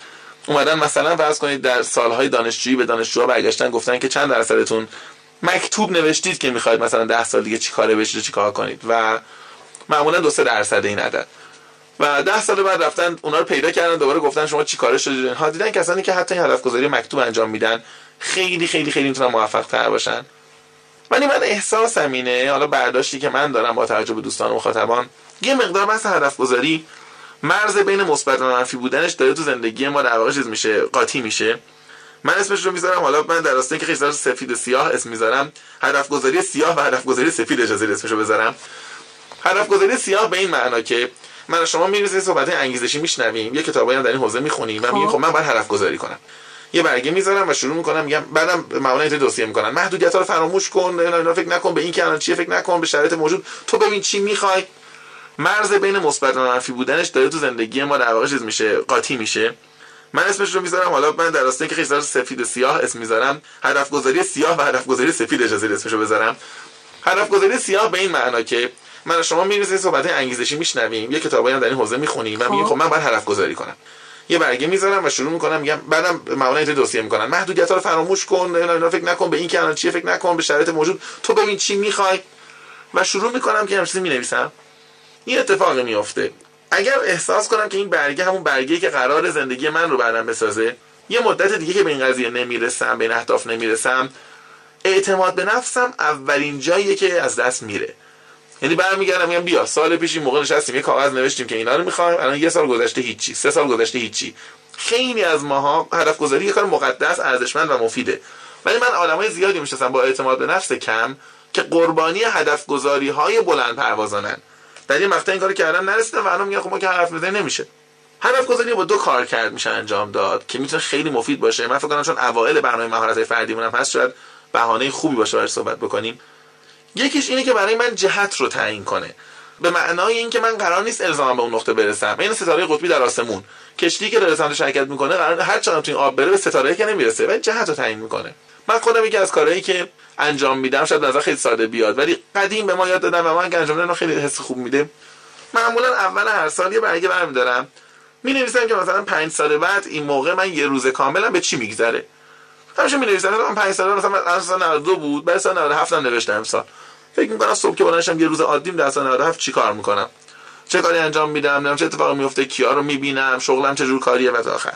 [SPEAKER 2] اومدن مثلا فرض کنید در سالهای دانشجویی به دانشجوها برگشتن گفتن که چند درصدتون مکتوب نوشتید که می‌خواید مثلا ده سال دیگه چی کاره بشید چی کار کنید. و معمولا دو سه درصد این عدد. و ده سال بعد رفتن اونا رو پیدا کردن دوباره گفتن شما چی کاره شدید اینها دیدن کسانی که حتی این هدف گذاری مکتوب انجام میدن خیلی خیلی خیلی می‌تونن موفق تر باشن. ولی من احساسم اینه حالا برداشتی که من دارم با توجه به دوستان و مخاطبان یه مقدار بحث هدف گذاری مرز بین مثبت و منفی بودنش داره تو زندگی ما در واقع چیز میشه قاطی میشه. من اسمش رو می‌ذارم حالا من در راستای که خیلی سفید و سیاه اسم می‌ذارم هدف گذاری سیاه و هدف گذاری سفید اجازه اسمش رو بذارم. هدف گذاری سیاه به این معنا که من شما می‌رسه صحبت انگیزشی میشنویم. یه کتابایی هم در این حوزه می‌خونیم و میگیم خب. من باید هدف گذاری کنم. یه برگه می‌ذارم و شروع می‌کنم. میگم بعدم معمولا اینطوری توصیه می‌کنن. محدودیت ها رو فراموش کن اینا فکر نکن به این که الان چیه فکر نکن به شرایط موجود. تو ببین چی می‌خوای. مرز بین مثبت و منفی بودنش داره تو زندگی ما در واقع چیز میشه قاطی میشه. من اسمش رو می‌ذارم. حالا من در راستای که خیلی سفید و سیاه اسم می‌ذارم. هدف گذاری سیاه و هدف گذاری سفید اجازه اسمش رو بذارم. هدف گذاری سیاه به این معنا که من شما می‌رسه صحبت انگیزشی میشنویم یه کتابایی هم در این حوزه می‌خونیم و میگیم خب. من باید هدف گذاری کنم. یه برگه می‌ذارم و شروع می‌کنم میگم بعدم معمولا اینطوری توصیه می‌کنن. محدودیت ها رو فراموش کن اینا فکر نکن به این که الان چیه فکر نکن به شرایط موجود. تو ببین چی می‌خوای. و شروع می‌کنم که همچین می‌نویسم. این اتفاق میفته اگر احساس کنم که این برگه همون برگه که قرار زندگی من رو بعدم بسازه یه مدت دیگه که به این قضیه نمی‌رسم به این اهداف نمی‌رسم اعتماد به نفسم اولین جاییه که از دست میره. یعنی برمیگردم میگم بیا سال پیش این موقع نشستیم یه کاغذ نوشتیم که اینا رو می‌خوایم الان یه سال گذشته هیچی سه سال گذشته هیچی. خیلی از ماها هدف گذاری یه کار مقدس ارزشمند و مفیده. ولی من آدمای زیادی می‌شناسم با اعتماد به نفس کم که قربانی هدف گذاری های بلند پروازانن. در این مقطع این کارو کردن نرسیدن و الان میگن خب ما که حرف بزنیم نمیشه. هدف گذاری با دو کار کرد میشه انجام داد که می‌تونه خیلی مفید باشه. من فکر کنم چون اوایل برنامه مهارت فردی هم هست شاید بهانه خوبی باشه برای صحبت بکنیم. یکیش اینه که برای من جهت رو تعیین کنه. به معنای اینکه من قرار نیست الزاما به اون نقطه برسم. این ستاره قطبی در آسمون. کشتی که داره سمت حرکت می‌کنه قرار هر چقدر تو این آب بره به ستاره که نمی‌رسه. ولی جهت رو تعیین می‌کنه. من خودم یکی از کارهایی که انجام میدم شاید نظر خیلی ساده بیاد ولی قدیم به ما یاد دادن و من انجام میدم خیلی حس خوب میده. معمولا اول هر سال یه برگه برمیدارم. می نویسم که مثلا پنج سال بعد این موقع من یه روز کاملا به چی میگذره. همیشه می نویسم من 5 سال مثلا سال 92 بود بعد سال 97 هم نوشتم امسال. فکر می‌کنم صبح که بلندشم یه روز عادیم در سال 97 چی کار می‌کنم؟ چه کاری انجام میدم؟ نمی‌دونم چه اتفاقی میفته کیا رو می‌بینم؟ شغلم چه جور کاریه؟ و تا آخر.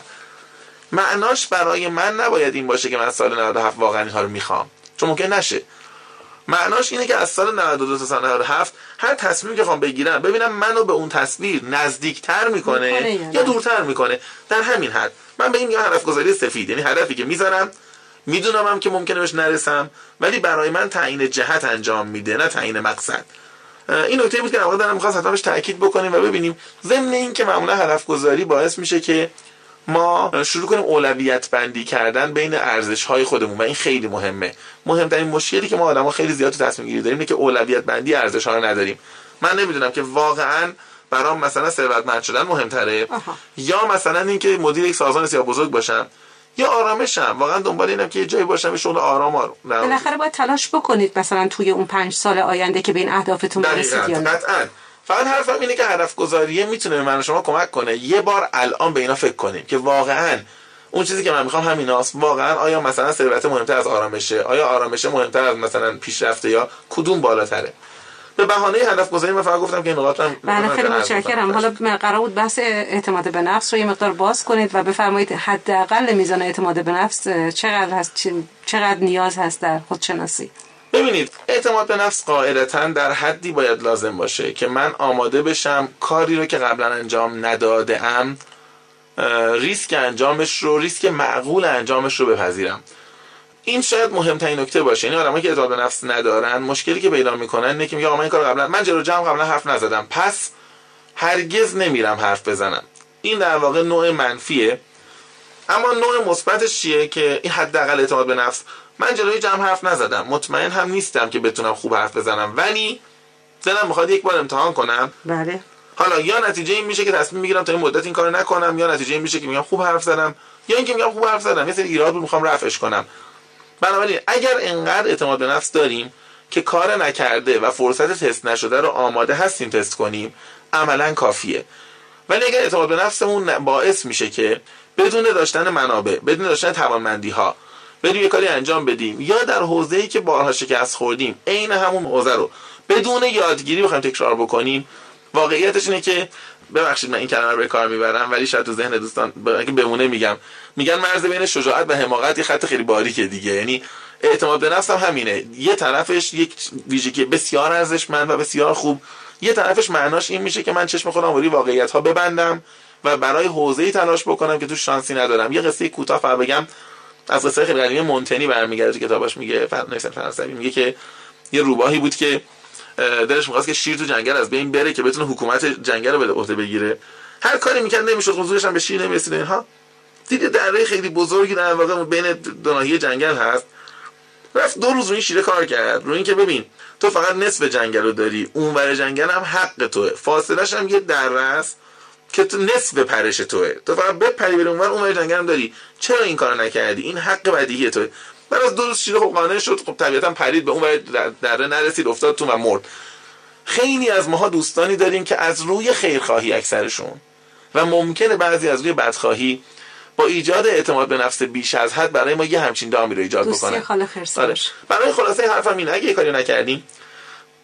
[SPEAKER 2] معناش برای من نباید این باشه که من سال 97 واقعا این رو می‌خوام. چون ممکن نشه. معناش اینه که از سال 92 تا سال 97 هر تصمیمی که خوام بگیرم ببینم منو به اون تصویر نزدیکتر می‌کنه یا دورتر می‌کنه. در همین حد. من به این میگم هدف گذاری سفید یعنی هدفی که می‌ذارم می‌دونم هم که ممکنه بهش نرسم ولی برای من تعیین جهت انجام میده نه تعیین مقصد. این نکته بود که واقعا دارم می‌خواست حتما تاکید بکنیم و ببینیم ضمن این که معمولا هدف گذاری باعث میشه که ما شروع کنیم اولویت بندی کردن بین ارزش های خودمون و این خیلی مهمه. مهمترین مشکلی که ما آدما خیلی زیاد تو تصمیم گیری داریم اینه که اولویت بندی ارزش ها رو نداریم. من نمی‌دونم که واقعا برام مثلا ثروتمند شدن مهمتره یا مثلا اینکه مدیر یک سازمان سیاه بزرگ باشم. یا آرامشم. واقعا دنبال اینم که یه جایی باشم یه شغل آرام آرام
[SPEAKER 1] بالاخره باید تلاش بکنید مثلا توی اون پنج سال آینده که به این اهدافتون برسید یا نه.
[SPEAKER 2] فقط حرفم اینه که هدف گذاریه می‌تونه به من شما کمک کنه. یه بار الان به اینا فکر کنیم که واقعا اون چیزی که من می‌خوام همیناست واقعا آیا مثلا ثروت مهمتر از آرامشه؟ آیا آرامشه مهمتر از مثلا پیشرفته یا کدوم بالاتره؟ به بهانه هدف گذاری من فقط گفتم که این نقاطم
[SPEAKER 1] بله خیلی متشکرم. حالا قرار بود بحث اعتماد به نفس رو یه مقدار باز کنید و بفرمایید حداقل میزان اعتماد به نفس چقدر هست چقدر نیاز هست در خودشناسی؟
[SPEAKER 2] ببینید اعتماد به نفس قاعدتا در حدی باید لازم باشه که من آماده بشم کاری رو که قبلا انجام نداده ام ریسک انجامش رو ریسک معقول انجامش رو بپذیرم. این شاید مهمترین نکته باشه. یعنی آدمایی که اعتماد به نفس ندارن مشکلی که پیدا می‌کنن اینه که میگه آقا من این کار قبلا من جلو جمع قبلا حرف نزدم. پس هرگز نمیرم حرف بزنم. این در واقع نوع منفیه. اما نوع مثبتش چیه که این حداقل اعتماد به نفس من جلوی جمع حرف نزدم. مطمئن هم نیستم که بتونم خوب حرف بزنم. ولی دلم می‌خواد یک بار امتحان کنم.
[SPEAKER 1] بله.
[SPEAKER 2] حالا یا نتیجه این میشه که تصمیم می‌گیرم تا این مدت این کارو نکنم یا نتیجه این میشه که میگم خوب حرف زدم یا اینکه میگم خوب حرف زدم. یه سری ایراد بود می‌خوام رفعش کنم. بنابراین اگر انقدر اعتماد به نفس داریم که کار نکرده و فرصت تست نشده رو آماده هستیم تست کنیم عملا کافیه. ولی اگر اعتماد به نفسمون باعث میشه که بدون داشتن منابع بدون داشتن توانمندی ها بریم یه کاری انجام بدیم یا در حوزه‌ای که بارها شکست خوردیم عین همون حوزه رو بدون یادگیری بخوایم تکرار بکنیم واقعیتش اینه که ببخشید من این کلمه رو به کار می‌برم ولی شاید تو ذهن دوستان اگه بمونه میگم. میگن مرز بین شجاعت و حماقت یه خط خیلی باریکه دیگه. یعنی اعتماد به نفس هم همینه. یه طرفش یک ویژگی بسیار ارزشمند و بسیار خوب. یه طرفش معناش این میشه که من چشم خودم روی واقعیت ها ببندم و برای حوزه ای تلاش بکنم که تو شانسی ندارم. یه قصه کوتاه فقط بگم. از قصه خیلی قدیمی مونتنی برمیگرده کتابش میگه فرانسوی میگه که یه روباهی بود که دلش می‌خواست که شیر تو جنگل از بین بره که بتونه حکومت جنگل رو به عهده بگیره. هر کاری می‌کرد نمی‌شد حضورش هم به شیر نمی‌رسید. اینها دید دره خیلی بزرگی در واقع بین دو جنگل هست. رفت دو روز رو این شیره کار کرد. رو اینکه ببین تو فقط نصف جنگل رو داری اونور جنگل هم حق توه. فاصلش هم یه دره است که تو نصف پرش توه. تو فقط بپری بری اونور اونور جنگل هم داری. چرا این کارو نکردی؟ این حق بدیهی توه. بعد از دو روز شیره خب قانع شد. خب طبیعتا پرید به اون دره نرسید افتاد تو و مرد. خیلی از ماها دوستانی داریم که از روی خیرخواهی اکثرشون. و ممکنه بعضی از روی بدخواهی با ایجاد اعتماد به نفس بیش از حد برای ما یه همچین دامی رو ایجاد بکنه.
[SPEAKER 1] آره.
[SPEAKER 2] برای خلاصه حرفم اینه اگه کاری نکردیم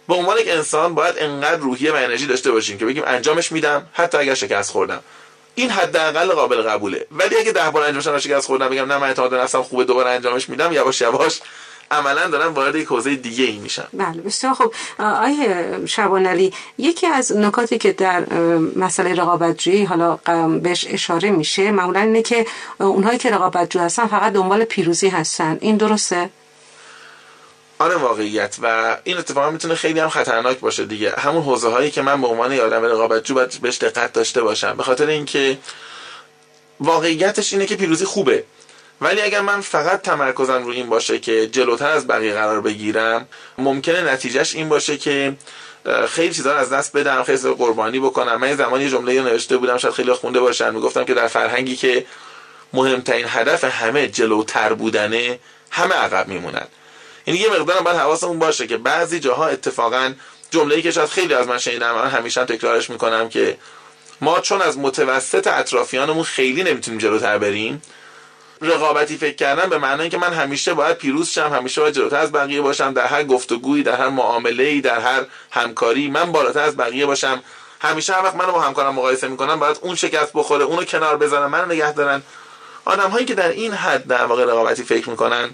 [SPEAKER 2] به عنوان یک انسان باید انقدر روحیه و انرژی داشته باشیم که بگیم انجامش میدم حتی اگر شکست خوردم. این حداقل قابل قبوله. ولی اگه ده بار انجامش شکست خوردم بگم نه من اعتماد نفسم خوبه دوباره انجامش میدم یواش یواش عملا دارم وارد یک حوزه دیگه ای میشم.
[SPEAKER 1] بله بسیار خوب. آیه شبان یکی از نکاتی که در مسئله رقابتجویی حالا بهش اشاره میشه معمولا اینه که اونهایی که رقابتجو هستن فقط دنبال پیروزی هستن. این درسته؟
[SPEAKER 2] آره واقعیت. و این اتفاقا می‌تونه خیلی هم خطرناک باشه دیگه. همون حوزه هایی که من به عنوان آدم رقابتجو باید بهش دقت داشته باشم. به خاطر اینکه واقعیتش اینه که پیروزی خوبه. ولی اگر من فقط تمرکزم روی این باشه که جلوتر از بقیه قرار بگیرم ممکنه نتیجهش این باشه که خیلی چیزا از دست بدم خیلی قربانی بکنم. من زمانی جمله نوشته بودم شاید خیلی خونده باشن. می‌گفتم که در فرهنگی که مهمترین هدف همه جلوتر بودنه همه عقب میمونن. یعنی یه مقدارم باید حواسمون باشه که بعضی جاها اتفاقا جمله‌ای که شاید خیلی از من شنیدم من همیشه تکرارش می‌کنم که ما چون از متوسط اطرافیانمون خیلی نمی‌تونیم جلوتر بریم رقابتی فکر کردن به معنی که من همیشه باید پیروز شم همیشه باید جلوتر از بقیه باشم در هر گفتگویی در هر معامله در هر همکاری من بالاتر از بقیه باشم. همیشه هر وقت منو با همکارم مقایسه می‌کنم باید اون شکست بخوره اونو کنار بزنن منو نگه دارن. آدم هایی که در این حد در واقع رقابتی فکر می‌کنن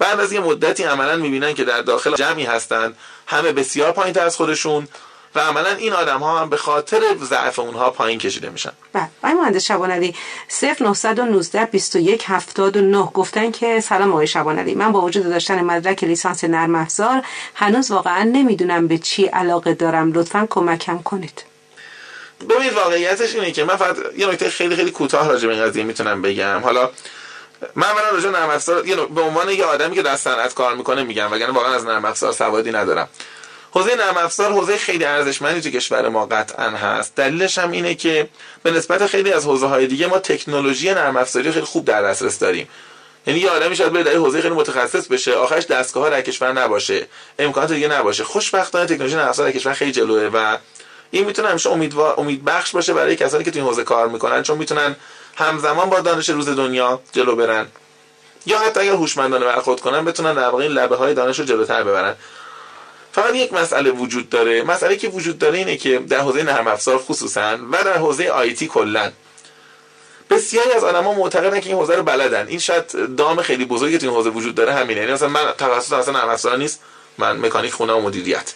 [SPEAKER 2] بعد از یه مدتی عملا می‌بینن که در داخل جمعی هستند همه بسیار پایین از خودشون و عملا این آدم ها هم به خاطر ضعف اونها پایین کشیده میشن.
[SPEAKER 1] بله. آقای مهندس شبانعلی 0919 21 79 گفتن که سلام آقای شبانعلی من با وجود داشتن مدرک لیسانس نرم افزار هنوز واقعا نمی‌دونم به چی علاقه دارم. لطفا کمکم کنید.
[SPEAKER 2] ببینید واقعیتش اینه که من فقط یه نکته خیلی خیلی کوتاه راجع به این قضیه می‌تونم بگم. حالا من من راجع نرم افزار به عنوان یه آدمی که در صنعت کار می‌کنه میگم وگرنه واقعا از نرم افزار سوادی ندارم. حوزه نرم افزار حوزه خیلی ارزشمندی تو کشور ما قطعا هست. دلیلش هم اینه که به نسبت خیلی از حوزه های دیگه ما تکنولوژی نرم افزاری خیلی خوب در دسترس داریم. یعنی یه آدمی شاید بره در حوزه خیلی متخصص بشه آخرش دستگاه ها در کشور نباشه امکانات دیگه نباشه. خوشبختانه تکنولوژی نرم افزار در کشور خیلی جلوه و این می‌تونه همیشه امیدوار امید بخش باشه برای کسانی که تو این حوزه کار می‌کنن چون می‌تونن همزمان با دانش روز دنیا جلو برن. یا حتی اگر هوشمندانه برخورد کنن بتونن در واقع این لبه های دانش رو جلوتر ببرن. فقط یک مسئله وجود داره. مسئله که وجود داره اینه که در حوزه نرم افزار خصوصا و در حوزه آیتی کلا. بسیاری از آدما معتقدن که این حوزه رو بلدن. این شاید دام خیلی بزرگی تو این حوزه وجود داره همینه. یعنی مثلا من تخصص اصلا نرم افزار نیست. من مکانیک خونه و مدیریت.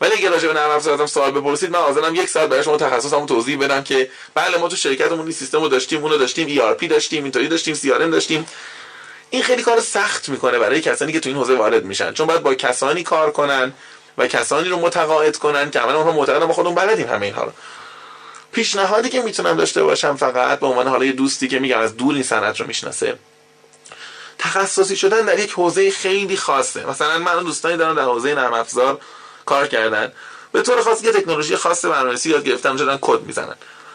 [SPEAKER 2] ولی اگه راجع به نرم افزار سوال بپرسید من حاضرم یک ساعت برای شما تخصصمو توضیح بدم که بله ما تو شرکتمون این سیستم داشتیم اونو داشتیم ERP داشتیم اینطوری داشتیم CRM داشتیم. این خیلی کار سخت می‌کنه برای کسانی که تو این حوزه وارد میشن چون باید با کسانی کار کنن و کسانی رو متقاعد کنن که عملا اونها معتقدن ما خودمون بلدیم همه اینها رو. پیشنهادی که می‌تونم داشته باشم فقط به عنوان حالا یه دوستی که میگم از دور این صنعت رو می‌شناسه تخصصی شدن در یک حوزه خیلی خاصه. مثلا من دوستانی دارم در حوزه نرم افزار کار کردن. به طور خاص یه تکنولوژی خاص برنامه‌نویسی یاد گرفتن شدن کد می‌زنن.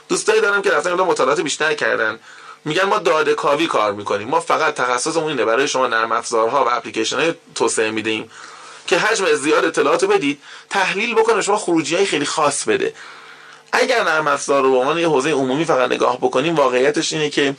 [SPEAKER 2] دوستایی دارم که رفتن مطالعات بیشتر کردن. میگن ما داده کاوی کار می‌کنیم. ما فقط تخصصمون اینه. برای شما نرم افزارها و اپلیکیشن های توسعه میدیم که حجم زیاد اطلاعات بدید. تحلیل بکنه شما خروجی های خیلی خاص بده. اگر نرم افزار رو به عنوان یه حوزه عمومی فقط نگاه بکنیم واقعیتش اینه که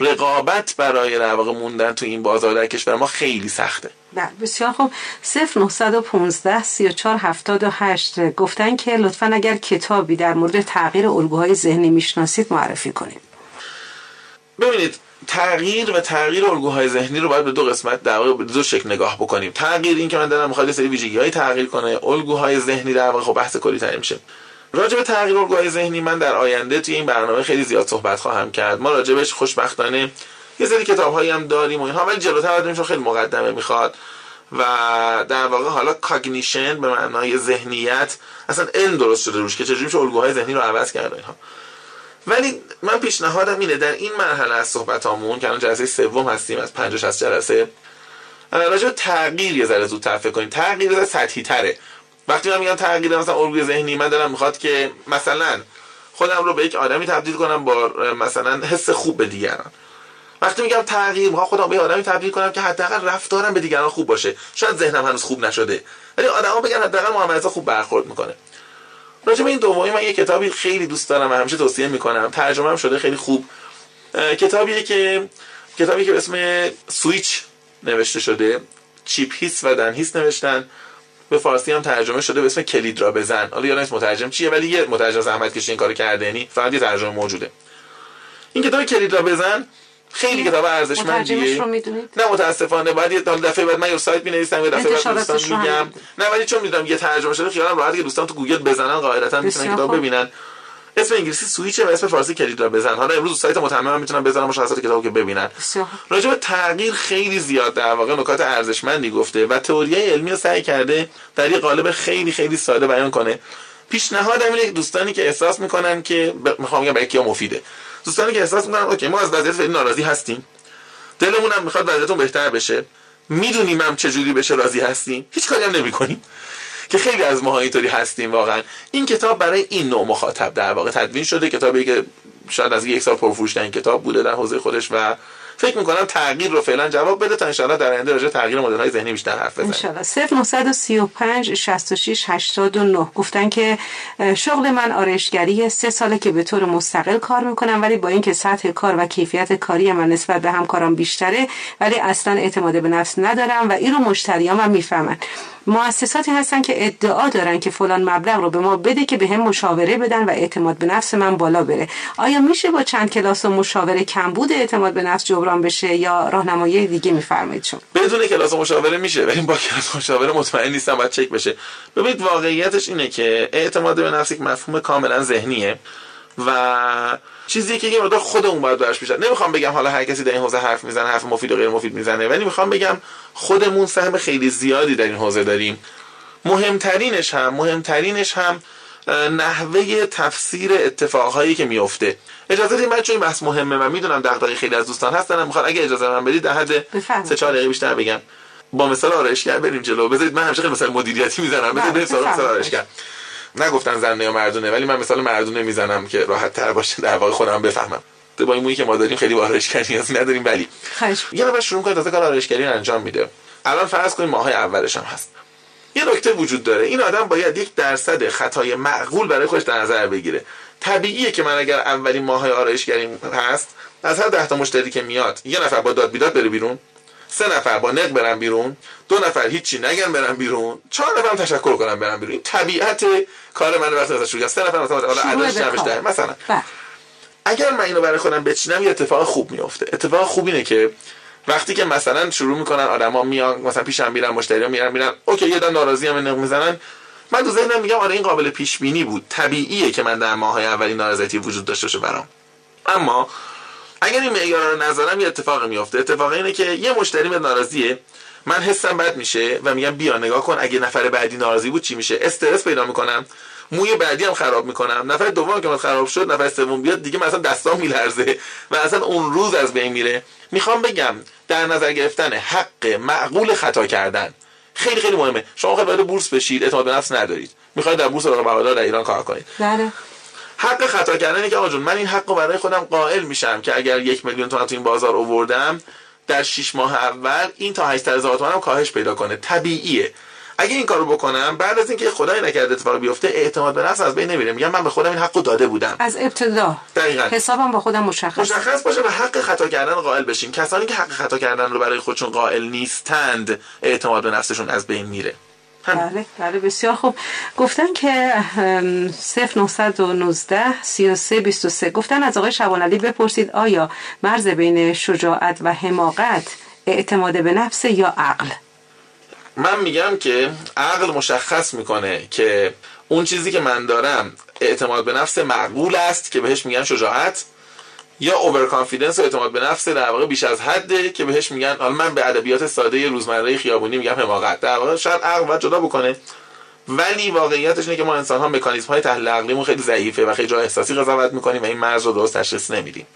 [SPEAKER 2] رقابت برای در واقع موندن تو این بازار در کشور ما خیلی سخته.
[SPEAKER 1] بله بسیار خوب. 0915 34 78 گفتن که لطفا اگر کتابی در مورد تغییر الگوهای ذهنی می‌شناسید معرفی کنید.
[SPEAKER 2] ببینید تغییر و تغییر الگوهای ذهنی رو باید به دو قسمت در واقع به دو شکل نگاه بکنیم. تغییر این که من دارم می‌خواد سری ویژگی های تغییر کنه الگوهای ذهنی در واقع خب بحث کلی تر میشه. راجع به تغییر الگوهای ذهنی من در آینده توی این برنامه خیلی زیاد صحبت خواهم کرد. ما راجبش خوشبختانه یه سری کتابهایی هم داریم و اینها ولی جلوتر بریم خیلی مقدمه می‌خواد و در واقع حالا کاگنیشن به معنای ذهنیت اصلا علم درست شده روش که چجوری میشه الگوهای ذهنی رو عوض کرده اینها. ولی من پیشنهادم اینه در این مرحله از صحبتامون که الان جلسه سوم هستیم از 50 60 جلسه راجع تغییر یه ذره زودتر فکر کنیم. تغییر سطحی تره وقتی من میگم تغییر مثلا الگوی ذهنی من دارم می‌خواد که مثلا خودم رو به یک آدمی تبدیل کنم با مثلا حس خوب به دیگران. وقتی میگم تغییر می‌خوام خودم به آدمی تبدیل کنم که حداقل رفتارم به دیگران خوب باشه. شاید ذهنم هنوز خوب نشده. ولی آدما بگن حداقل معاملات خوب برخورد می‌کنه. راجع این دومی من یه کتابی خیلی دوست دارم و همیشه توصیه می‌کنم. ترجمه هم شده خیلی خوب. کتابیه که کتابی که به اسم سویچ نوشته شده. چیپ هیس و دن هیس نوشتن. به فارسی هم ترجمه شده به اسم کلید را بزن. حالا یادم مترجم چیه؟ ولی یه مترجم زحمت کشید این کارو کرده. یعنی فقط یه ترجمه موجوده. این کتاب کلید را بزن خیلی کتاب ارزشمندیه. نه متاسفانه. بعد یه دفعه بعد من یه سایت می‌نویسم یه دفعه بعد دوستان میگم. نه ولی چون می‌دونم یه ترجمه شده خیالم راحت که دوستان تو گوگل بزنن قاعدتا می‌تونن کتاب ببینن. اسم انگلیسی سویچه و اسم فارسی کلید را بزن. حالا امروز سایت متمم می‌تونن بزنن مشخصات کتابو که ببینن. راجع به تغییر خیلی زیاد در واقع نکات ارزشمندی گفته و تئوری علمی رو سعی کرده در یه قالب خیلی خیلی ساده بیان کنه. پیشنهادم اینه دوستانی که احساس می‌کنن که می‌خوام بگم برای کیا مفیده. دوستانی که احساس می‌کنن OK ما از وضعیت فعلی ناراضی هستیم. دلمون هم می‌خواد وضعیتون بهتر بشه. می‌دونیم هم چه جوری بشه راضی هستیم. هیچ کاری هم نمی‌کنیم. که خیلی از ماها اینطوری هستیم واقعا. این کتاب برای این نوع مخاطب در واقع تدوین شده. کتابی که شاید از یک سال پرفروش این کتاب بوده در حوزه خودش و فکر می‌کنم تغییر رو فعلا جواب بده تا انشالله در آینده راجع تغییر مدل های ذهنی بیشتر حرف بزنیم.
[SPEAKER 1] انشالله 0935 66 89 گفتن که شغل من آرایشگری سه ساله که به طور مستقل کار می‌کنم ولی با اینکه سطح کار و کیفیت کاری من نسبت به همکاران بیشتره ولی اصلا اعتماد به نفس ندارم و این رو مشتریام هم می‌فهمن. مؤسساتی هستن که ادعا دارن که فلان مبلغ رو به ما بده که به هم مشاوره بدن و اعتماد به نفس من بالا بره. آیا میشه با چند کلاس و مشاوره کمبود اعتماد به نفس جبران بشه یا راهنمایی دیگه میفرمایید شما؟
[SPEAKER 2] بدون کلاس و مشاوره میشه. ولی با کلاس مشاوره مطمئن نیستم باید چک بشه. ببینید واقعیتش اینه که اعتماد به نفس یک مفهوم کاملا ذهنیه و چیزی که یه مقدار خودمون باید براش بیشتر نمی‌خوام بگم حالا هر کسی در این حوزه حرف می‌زنه حرف مفید و غیر مفید می‌زنه ولی می‌خوام بگم خودمون سهم خیلی زیادی در این حوزه داریم. مهمترینش هم مهمترینش هم نحوه تفسیر اتفاقهایی که میفته. اجازه بدید من چون این بحث مهمه. و می‌دونم دغدغه خیلی از دوستان هستن می‌خوان اگه اجازه من بدید در حد 3 4 دقیقه بیشتر بگم. با مثال آرایشگر بریم جلو. بذارید من همیشه خیلی مثال مدیریتی می‌زنم. بذارید مثال آرایشگر. نگفتن زنه یا مردونه ولی من مثال مردونه می‌زنم که راحت تر باشه در واقع خودم بفهمم. با این مویی که ما داریم خیلی آرایشگری نیاز نداریم ولی یه نفر شروع کنه تازه کار آرایشگری انجام میده. الان فرض کنیم ماهای اولش هم هست. یه نکته وجود داره. این آدم باید یک درصد خطای معقول برای خودش در نظر بگیره. طبیعیه که من اگر اولین ماهای آرایشگری هست از هر ده تا مشتری که میاد یه نفر با داد بیداد بره بیرون سه نفر با نق برن بیرون دو نفر هیچی نگن برن بیرون چهار نفر هم تشکر کنن برن بیرون. این طبیعت کار من وقتی مثلا شروع سه نفر مثلا حالا عددش ده مثلا
[SPEAKER 1] بله.
[SPEAKER 2] اگر من اینو برای خودم بچینم یه اتفاق خوب میفته اتفاق خوب اینه که وقتی که مثلا شروع می‌کنن آدما میان مثلا پیشم میرن مشتریان میرن میرن اوکی یه دن ناراضی هم نق می‌زنن. من تو ذهنم میگم آره این قابل پیش بینی بود. طبیعیه که من در ماهای اولی نارضایتی وجود داشته باشه برام. اما اگر این معیار رو نذارم یه اتفاق میفته اتفاق اینه که یه مشتری به ناراضیه. من حسم بد میشه و میگم بیا نگاه کن اگه نفر بعدی ناراضی بود چی میشه؟ استرس پیدا می‌کنم. موی بعدی هم خراب می‌کنم. نفر دوم که من خراب شد نفر سوم بیاد دیگه مثلا دستام میلرزه و اصلا اون روز از بین میره. می‌خوام بگم در نظر گرفتن حق معقول خطا کردن. خیلی خیلی مهمه. شما خیلی وارد بورس بشید اعتماد به نفس ندارید. می‌خواید در بورس رقابت بهادار در ایران کار کنید.
[SPEAKER 1] بله.
[SPEAKER 2] حق خطا کردنه که آقا جون من این حق رو برای خودم قائل میشم که اگر یک میلیون تومان تو این بازار آوردم در 6 ماه اول این تا 800 هزار تومان هم کاهش پیدا کنه. طبیعیه. اگه این کارو بکنم بعد از اینکه خدای نکرده اتفاق بیفته اعتماد به نفس از بین نمیره میگم من به خودم این حقو داده بودم.
[SPEAKER 1] از ابتدا.
[SPEAKER 2] دقیقاً.
[SPEAKER 1] حسابم با خودم مشخص.
[SPEAKER 2] مشخص باشه و حق خطا کردن قائل بشیم کسانی که حق خطا کردن رو برای خودشون قائل نیستند اعتماد به نفسشون از بین میره.
[SPEAKER 1] بله بله بسیار خوب. گفتن که 0919 33 23 گفتن از آقای شبان علی بپرسید آیا مرز بین شجاعت و حماقت اعتماد به نفس یا عقل؟
[SPEAKER 2] من میگم که عقل مشخص می‌کنه که اون چیزی که من دارم اعتماد به نفس معقول است که بهش میگن شجاعت. یا اوور کانفیدنس و اعتماد به نفس در واقع بیش از حده که بهش میگن حالا من به ادبیات ساده روزمره خیابونی میگم حماقت. در واقع شاید عقل باید جدا بکنه. ولی واقعیتش اینه که ما انسان ها مکانیزم های تحلیل عقلیمون خیلی ضعیفه و خیلی جا احساسی قضاوت می‌کنیم و این مرز رو درست تشخیص نمیدیم.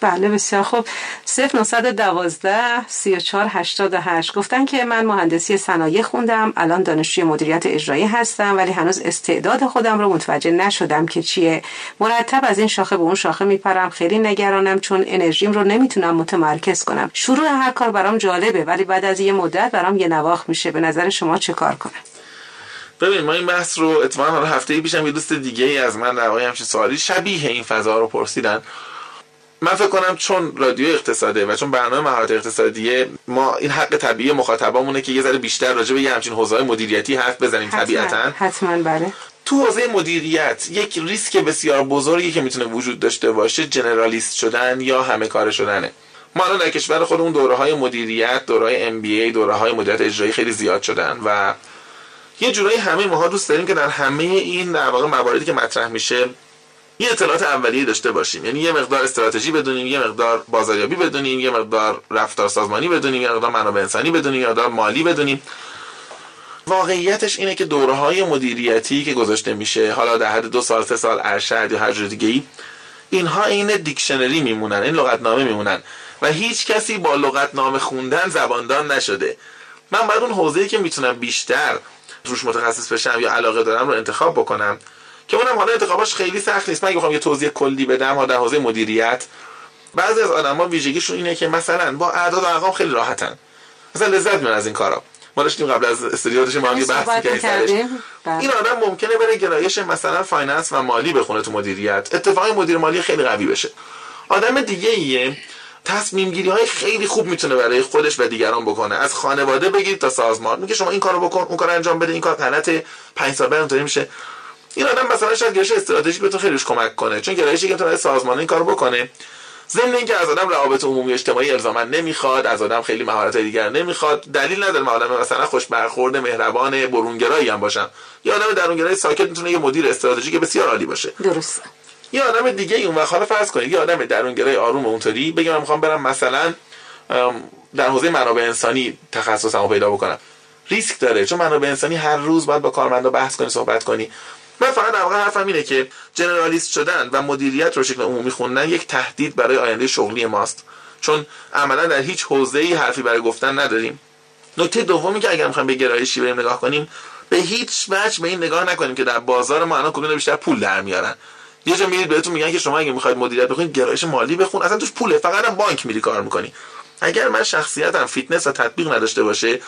[SPEAKER 1] بله بسیار خوب. 0912 34 88 گفتن که من مهندسی صنایع خوندم الان دانشجوی مدیریت اجرایی هستم ولی هنوز استعداد خودم رو متوجه نشدم که چیه. مرتب از این شاخه به اون شاخه میپرم خیلی نگرانم چون انرژیم رو نمی‌تونم متمرکز کنم. شروع هر کار برام جالبه ولی بعد از یه مدت برام یه نواخ میشه. به نظر شما چه کار کنم؟
[SPEAKER 2] ببین ما این بحث رو حالا هفته پیشم یه دوست دیگه ای از من در واقع همچین سوالی شبیه این فضا رو پرسیدن. من فکر کنم چون رادیو اقتصاده و چون برنامه مهارت اقتصادیه ما این حق طبیعی مخاطبامونه که یه ذره بیشتر راجع به یه همچین حوزه‌های مدیریتی حرف بزنیم طبیعتا.
[SPEAKER 1] حتما بله.
[SPEAKER 2] تو حوزه مدیریت یک ریسک بسیار بزرگی که می‌تونه وجود داشته باشه جنرالیست شدن یا همه کار شدنه. ما الان در کشور خودمون دوره های مدیریت دوره های ام بی ای دوره های مدیریت اجرایی خیلی زیاد شدن و یه جورایی همه ماها دوست داریم که در همه این در واقع مواردی که مطرح میشه یه اطلاعات اولیه داشته باشیم. یعنی یه مقدار استراتژی بدونیم یه مقدار بازاریابی بدونیم یه مقدار رفتار سازمانی بدونیم یه مقدار منابع انسانی بدونیم یه مقدار مالی بدونیم. واقعیتش اینه که دوره های مدیریتی که گذاشته میشه حالا در حد دو سال سه سال ارشد یا هر جور دیگه ای اینها این دیکشنری میمونن این لغتنامه میمونن. و هیچ کسی با لغتنامه خوندن زباندان نشده. من بعد اون حوزه‌ای که می‌تونم بیشتر روش متخصص بشم یا علاقه دارم رو انتخاب بکنم. که اونم حالا انتخاباش خیلی سخت نیست. من بخوام یه توضیح کلی بدم ها در حوزه مدیریت بعضی از آدما ویژگیشون اینه که مثلا با اعداد و ارقام خیلی راحتن. مثلا لذت می‌برن از این کارا. ما داشتیم قبل از استودیو داشتیم با هم بحثی کردیم. این آدم ممکنه بره گرایش مثلا finance و مالی بخونه تو مدیریت. اتفاقی مدیر مالی خیلی قوی بشه. آدم دیگه ایه تصمیم گیری های خیلی خوب می‌تونه برای خودش و دیگران بکنه. از خانواده بگیر تا سازمان. میگه شما این کارو بکن اون کار انجام بده این کار غلطه. 5 سال بعد اونطوری میشه. این آدم مثلا شاید گرایش استراتژیک بهتون خیلیش کمک کنه چون گرایشی که می‌تونه سازمان این کارو بکنه ضمن اینکه از آدم روابط عمومی اجتماعی الزاما نمی‌خواد از آدم خیلی مهارت دیگر نمی‌خواد دلیل نداره من آدم مثلا خوش برخورد مهربان برونگرایی هم باشم یا آدم درونگرای ساکت می‌تونه یه مدیر استراتژیک بسیار عالی باشه.
[SPEAKER 1] درسته
[SPEAKER 2] یه آدم دیگه اون وقت حالا فرض کنید یه آدم درونگرای آروم اونطوری بگم من می‌خوام برم مثلا در حوزه منابع انسانی تخصصمو پیدا بکنم. ریسک داره چون منابع انسانی هر روز باید با کارمندا بحث کنی صحبت کنی. من فقط در واقع حرفم اینه که جنرالیست شدن و مدیریت رو شکل عمومی خوندن یک تهدید برای آینده شغلی ماست. چون عملا در هیچ حوزه‌ای حرفی برای گفتن نداریم. نکته دومی که اگر می‌خوایم به گرایشی بریم نگاه کنیم به هیچ وجه به این نگاه نکنیم که در بازار ما الان کدوم بیشتر پول در میارن. یه جا میرید بهتون میگن که شما اگه می‌خواید مدیریت بخونید گرایش مالی بخون. اصلا توش پوله. فقط هم بانک میری کار می‌کنی. اگر من شخصیتم فیتنس و تطبیق نداشته باشه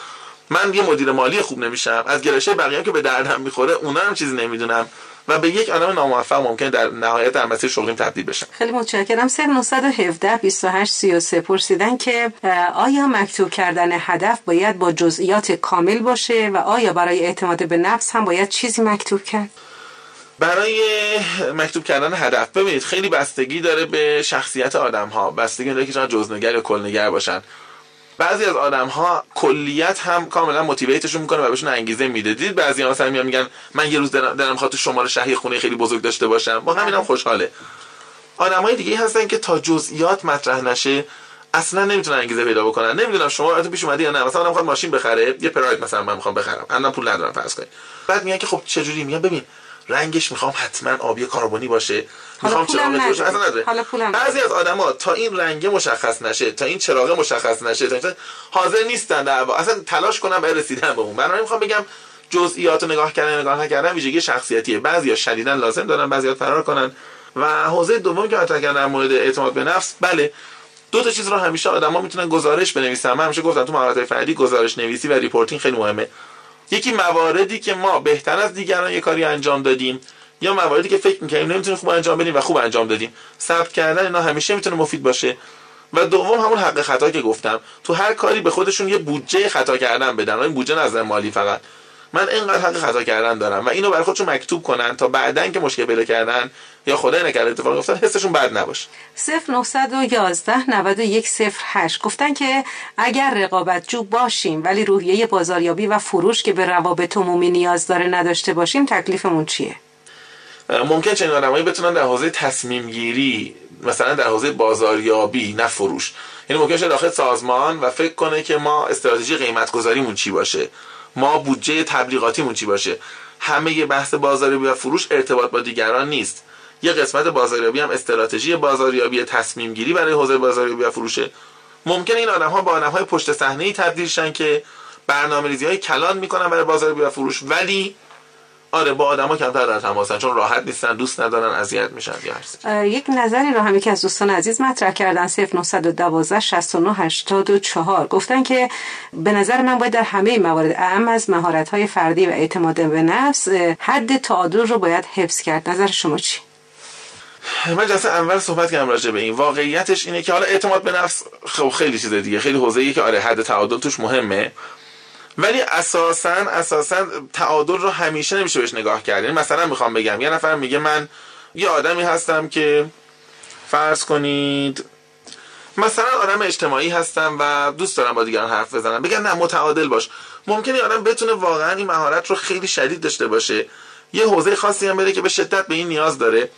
[SPEAKER 2] من یه مدیر مالی خوب نمیشم. از گرایش بقیه که به دردم می‌خوره اونا هم چیزی نمی‌دونم. و به یک آدم ناموفق ممکن در نهایت در مسیر شغلیم تبدیل بشم.
[SPEAKER 1] خیلی متشکرم. 0917 28 33 پرسیدن که آیا مکتوب کردن هدف باید با جزئیات کامل باشه و آیا برای اعتماد به نفس هم باید چیزی مکتوب کرد؟
[SPEAKER 2] برای مکتوب کردن هدف ببینید خیلی بستگی داره به شخصیت آدم ها بستگی داره که چقدر جزنگر یا کلنگر باشن. بعضی از آدم ها کلیت هم کاملا موتیویتشون می‌کنه و بهشون انگیزه میده. دید بعضی ها مثلا میان میگن من یه روز دلم خاطر شماره شهری خونه خیلی بزرگ داشته باشم. با همینم هم خوشحاله. های دیگه هستن که تا جزئیات مطرح نشه اصلا نمی‌تونن انگیزه پیدا بکنن. نمی‌دونم شما البته پیش اومدی یا نه. مثلا می‌خواد ماشین بخره یه پراید مثلا من می‌خوام بخرم. الان پول ندارم فرض کنید. بعد میگن که خب چه جوری میگن ببین رنگش می‌خوام حتما آبی کربنی باشه. روشن اصلا نداره بعضی از آدما تا این رنگ مشخص نشه تا این چراغ مشخص نشه تا حاضر نیستن در اصلا تلاش کنم برای رسیدن به اون. بنابراین می‌خوام بگم جزئیات نگاه کردن نگاه نکردن ویژگی شخصیتیه. بعضیا شدیدن لازم دارن بعضیا فرار کنن. و حوزه دوم که مطرح کردن در مورد اعتماد به نفس بله دو تا چیز رو همیشه آدما می‌تونن گزارش بنویسن. من همیشه گفتم تو مهارت فردی گزارش نویسی و reporting خیلی مهمه. یکی مواردی که ما بهتر از دیگران یه کاری انجام دادیم یا مواردی که فکر می‌کنیم نمی‌تونیم خوب انجام بدیم و خوب انجام دادیم. ثبت کردن اینا همیشه می‌تونه مفید باشه. و دوم همون حق خطا که گفتم. تو هر کاری به خودشون یه بودجه خطا کردن بدن. این بودجه نظر مالی فقط. من اینقدر حق خطا کردن دارم و اینو برای خودشون مکتوب کنن تا بعدا که مشکل پیدا کردن یا خدای نکرده اتفاق افتاد حسشون بد نباشه.
[SPEAKER 1] 0911 91 08 گفتن که اگر رقابت جو باشیم ولی روحیه بازاریابی و فروش که به روابط عمومی نیاز داره نداشته باشیم تکلیفمون چیه؟
[SPEAKER 2] ممکن چنین آدمایی بتونن در حوزه تصمیم گیری مثلا در حوزه بازاریابی نه فروش. یعنی ممکن شه داخل سازمان و فکر کنه که ما استراتژی قیمت گذاریمون چی باشه. ما بودجه تبلیغاتیمون چی باشه. همه بحث بازاریابی و فروش ارتباط با دیگران نیست. یه قسمت بازاریابی هم استراتژی بازاریابی تصمیم گیری برای حوزه بازاریابی و فروشه. ممکن این آدم ها با آدم های پشت صحنه ای تبدیل شن که برنامه ریزی های کلان می‌کنن برای بازاریابی و فروش ولی آره با آدما کمتر در تماسن چون راحت نیستن دوست ندارن اذیت میشن
[SPEAKER 1] یا یک نظری رو هم یکی از دوستان عزیز مطرح کردن 0912 69 84 گفتن که به نظر من باید در همه موارد اهم از مهارت های فردی و اعتماد به نفس حد تعادل رو باید حفظ کرد. نظر شما چی؟
[SPEAKER 2] من جلسه اول صحبت کردم راجع به این. واقعیتش اینه که حالا اعتماد به نفس خب خیلی چیز دیگه خیلی حوزه‌ای که آره حد تعادل توش مهمه. ولی اساسا اساسا تعادل رو همیشه نمیشه بهش نگاه کرد. یعنی مثلا می‌خوام بگم یه نفر میگه من یه آدمی هستم که فرض کنید مثلا آدم اجتماعی هستم و دوست دارم با دیگران حرف بزنم. بگم نه متعادل باش. ممکنه آدم بتونه واقعا این مهارت رو خیلی شدید داشته باشه. یه حوزه خاصی هم بده که به شدت به این نیاز داره.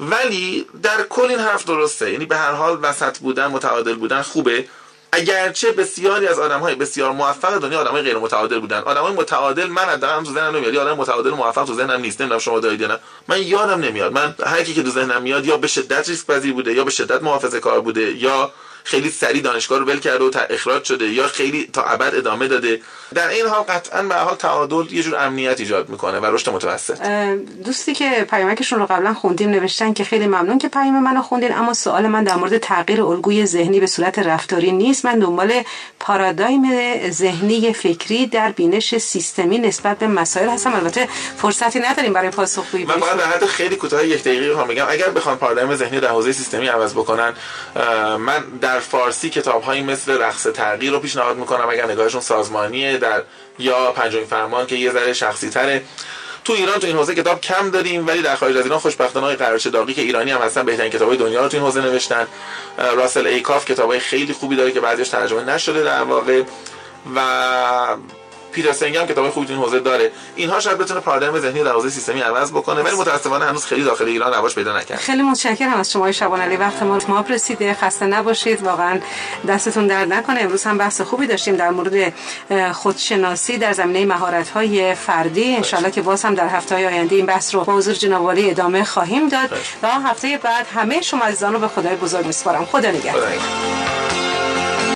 [SPEAKER 2] ولی در کل این حرف درسته. یعنی به هر حال وسط بودن متعادل بودن خوبه. اگرچه بسیاری از آدم های بسیار موفق دنیا آدم های غیر متعادل بودن. آدم های متعادل من حداقل تو ذهنم نمیاد. آدم متعادل موفق تو ذهنم نیست. نمی‌دونم شما دارید یا نه. من یادم نمیاد. من هر کی که تو ذهنم میاد یا به شدت ریسک پذیر بوده یا به شدت محافظه کار بوده یا خیلی سریع دانشگاه رو ول کرده و اخراج شده یا خیلی تا ابد ادامه داده. در این حال قطعا به حال تعادل یه جور امنیت ایجاد می‌کنه و رشد متوسط.
[SPEAKER 1] دوستی که پیامکشون رو قبلا خوندیم نوشتن که خیلی ممنون که پیام منو خوندین اما سوال من در مورد تغییر الگوی ذهنی به صورت رفتاری نیست. من دنبال پارادایم ذهنی فکری در بینش سیستمی نسبت به مسائل هستم. البته فرصتی نداریم برای پاسخگویی
[SPEAKER 2] من باید در حد خیلی کوتاه یک دقیقه میگم اگر بخوان پارادایم ذهنی در حوزه سیستمی عوض بکنن من در فارسی کتابهایی مثل رقص تغییر رو پیشنهاد می‌کنم. اگر نگاهشون سازمانیه در یا پنجمین فرمان که یه ذره شخصی تره تو ایران تو این حوزه کتاب کم داریم ولی در خارج از ایران خوشبختانه های قرارچه داغی که ایرانی هم هستن بهترین کتابای دنیا رو تو این حوزه نوشتن. راسل ایکاف کتابای خیلی خوبی داره که بعضیش ترجمه نشده در واقع. و پیتر سنگ هم کتاب خوبی این حوزه داره. اینها شاید بتونه پارادایم ذهنی در حوزه سیستمی عوض بکنه ولی متاسفانه هنوز خیلی داخل ایران رواج پیدا نکرد.
[SPEAKER 1] خیلی متشکرم از شما شبان علی وقت ما ما رسیده خسته نباشید. واقعا دستتون درد نکنه. امروز هم بحث خوبی داشتیم در مورد خودشناسی در زمینه مهارت های فردی ان که باز هم در هفته های آینده این بحث رو با حضور جناب ادامه خواهیم داد. و هفته بعد همه شما عزیزان رو به خدای بزرگ میسپارم. خدا نگهدار.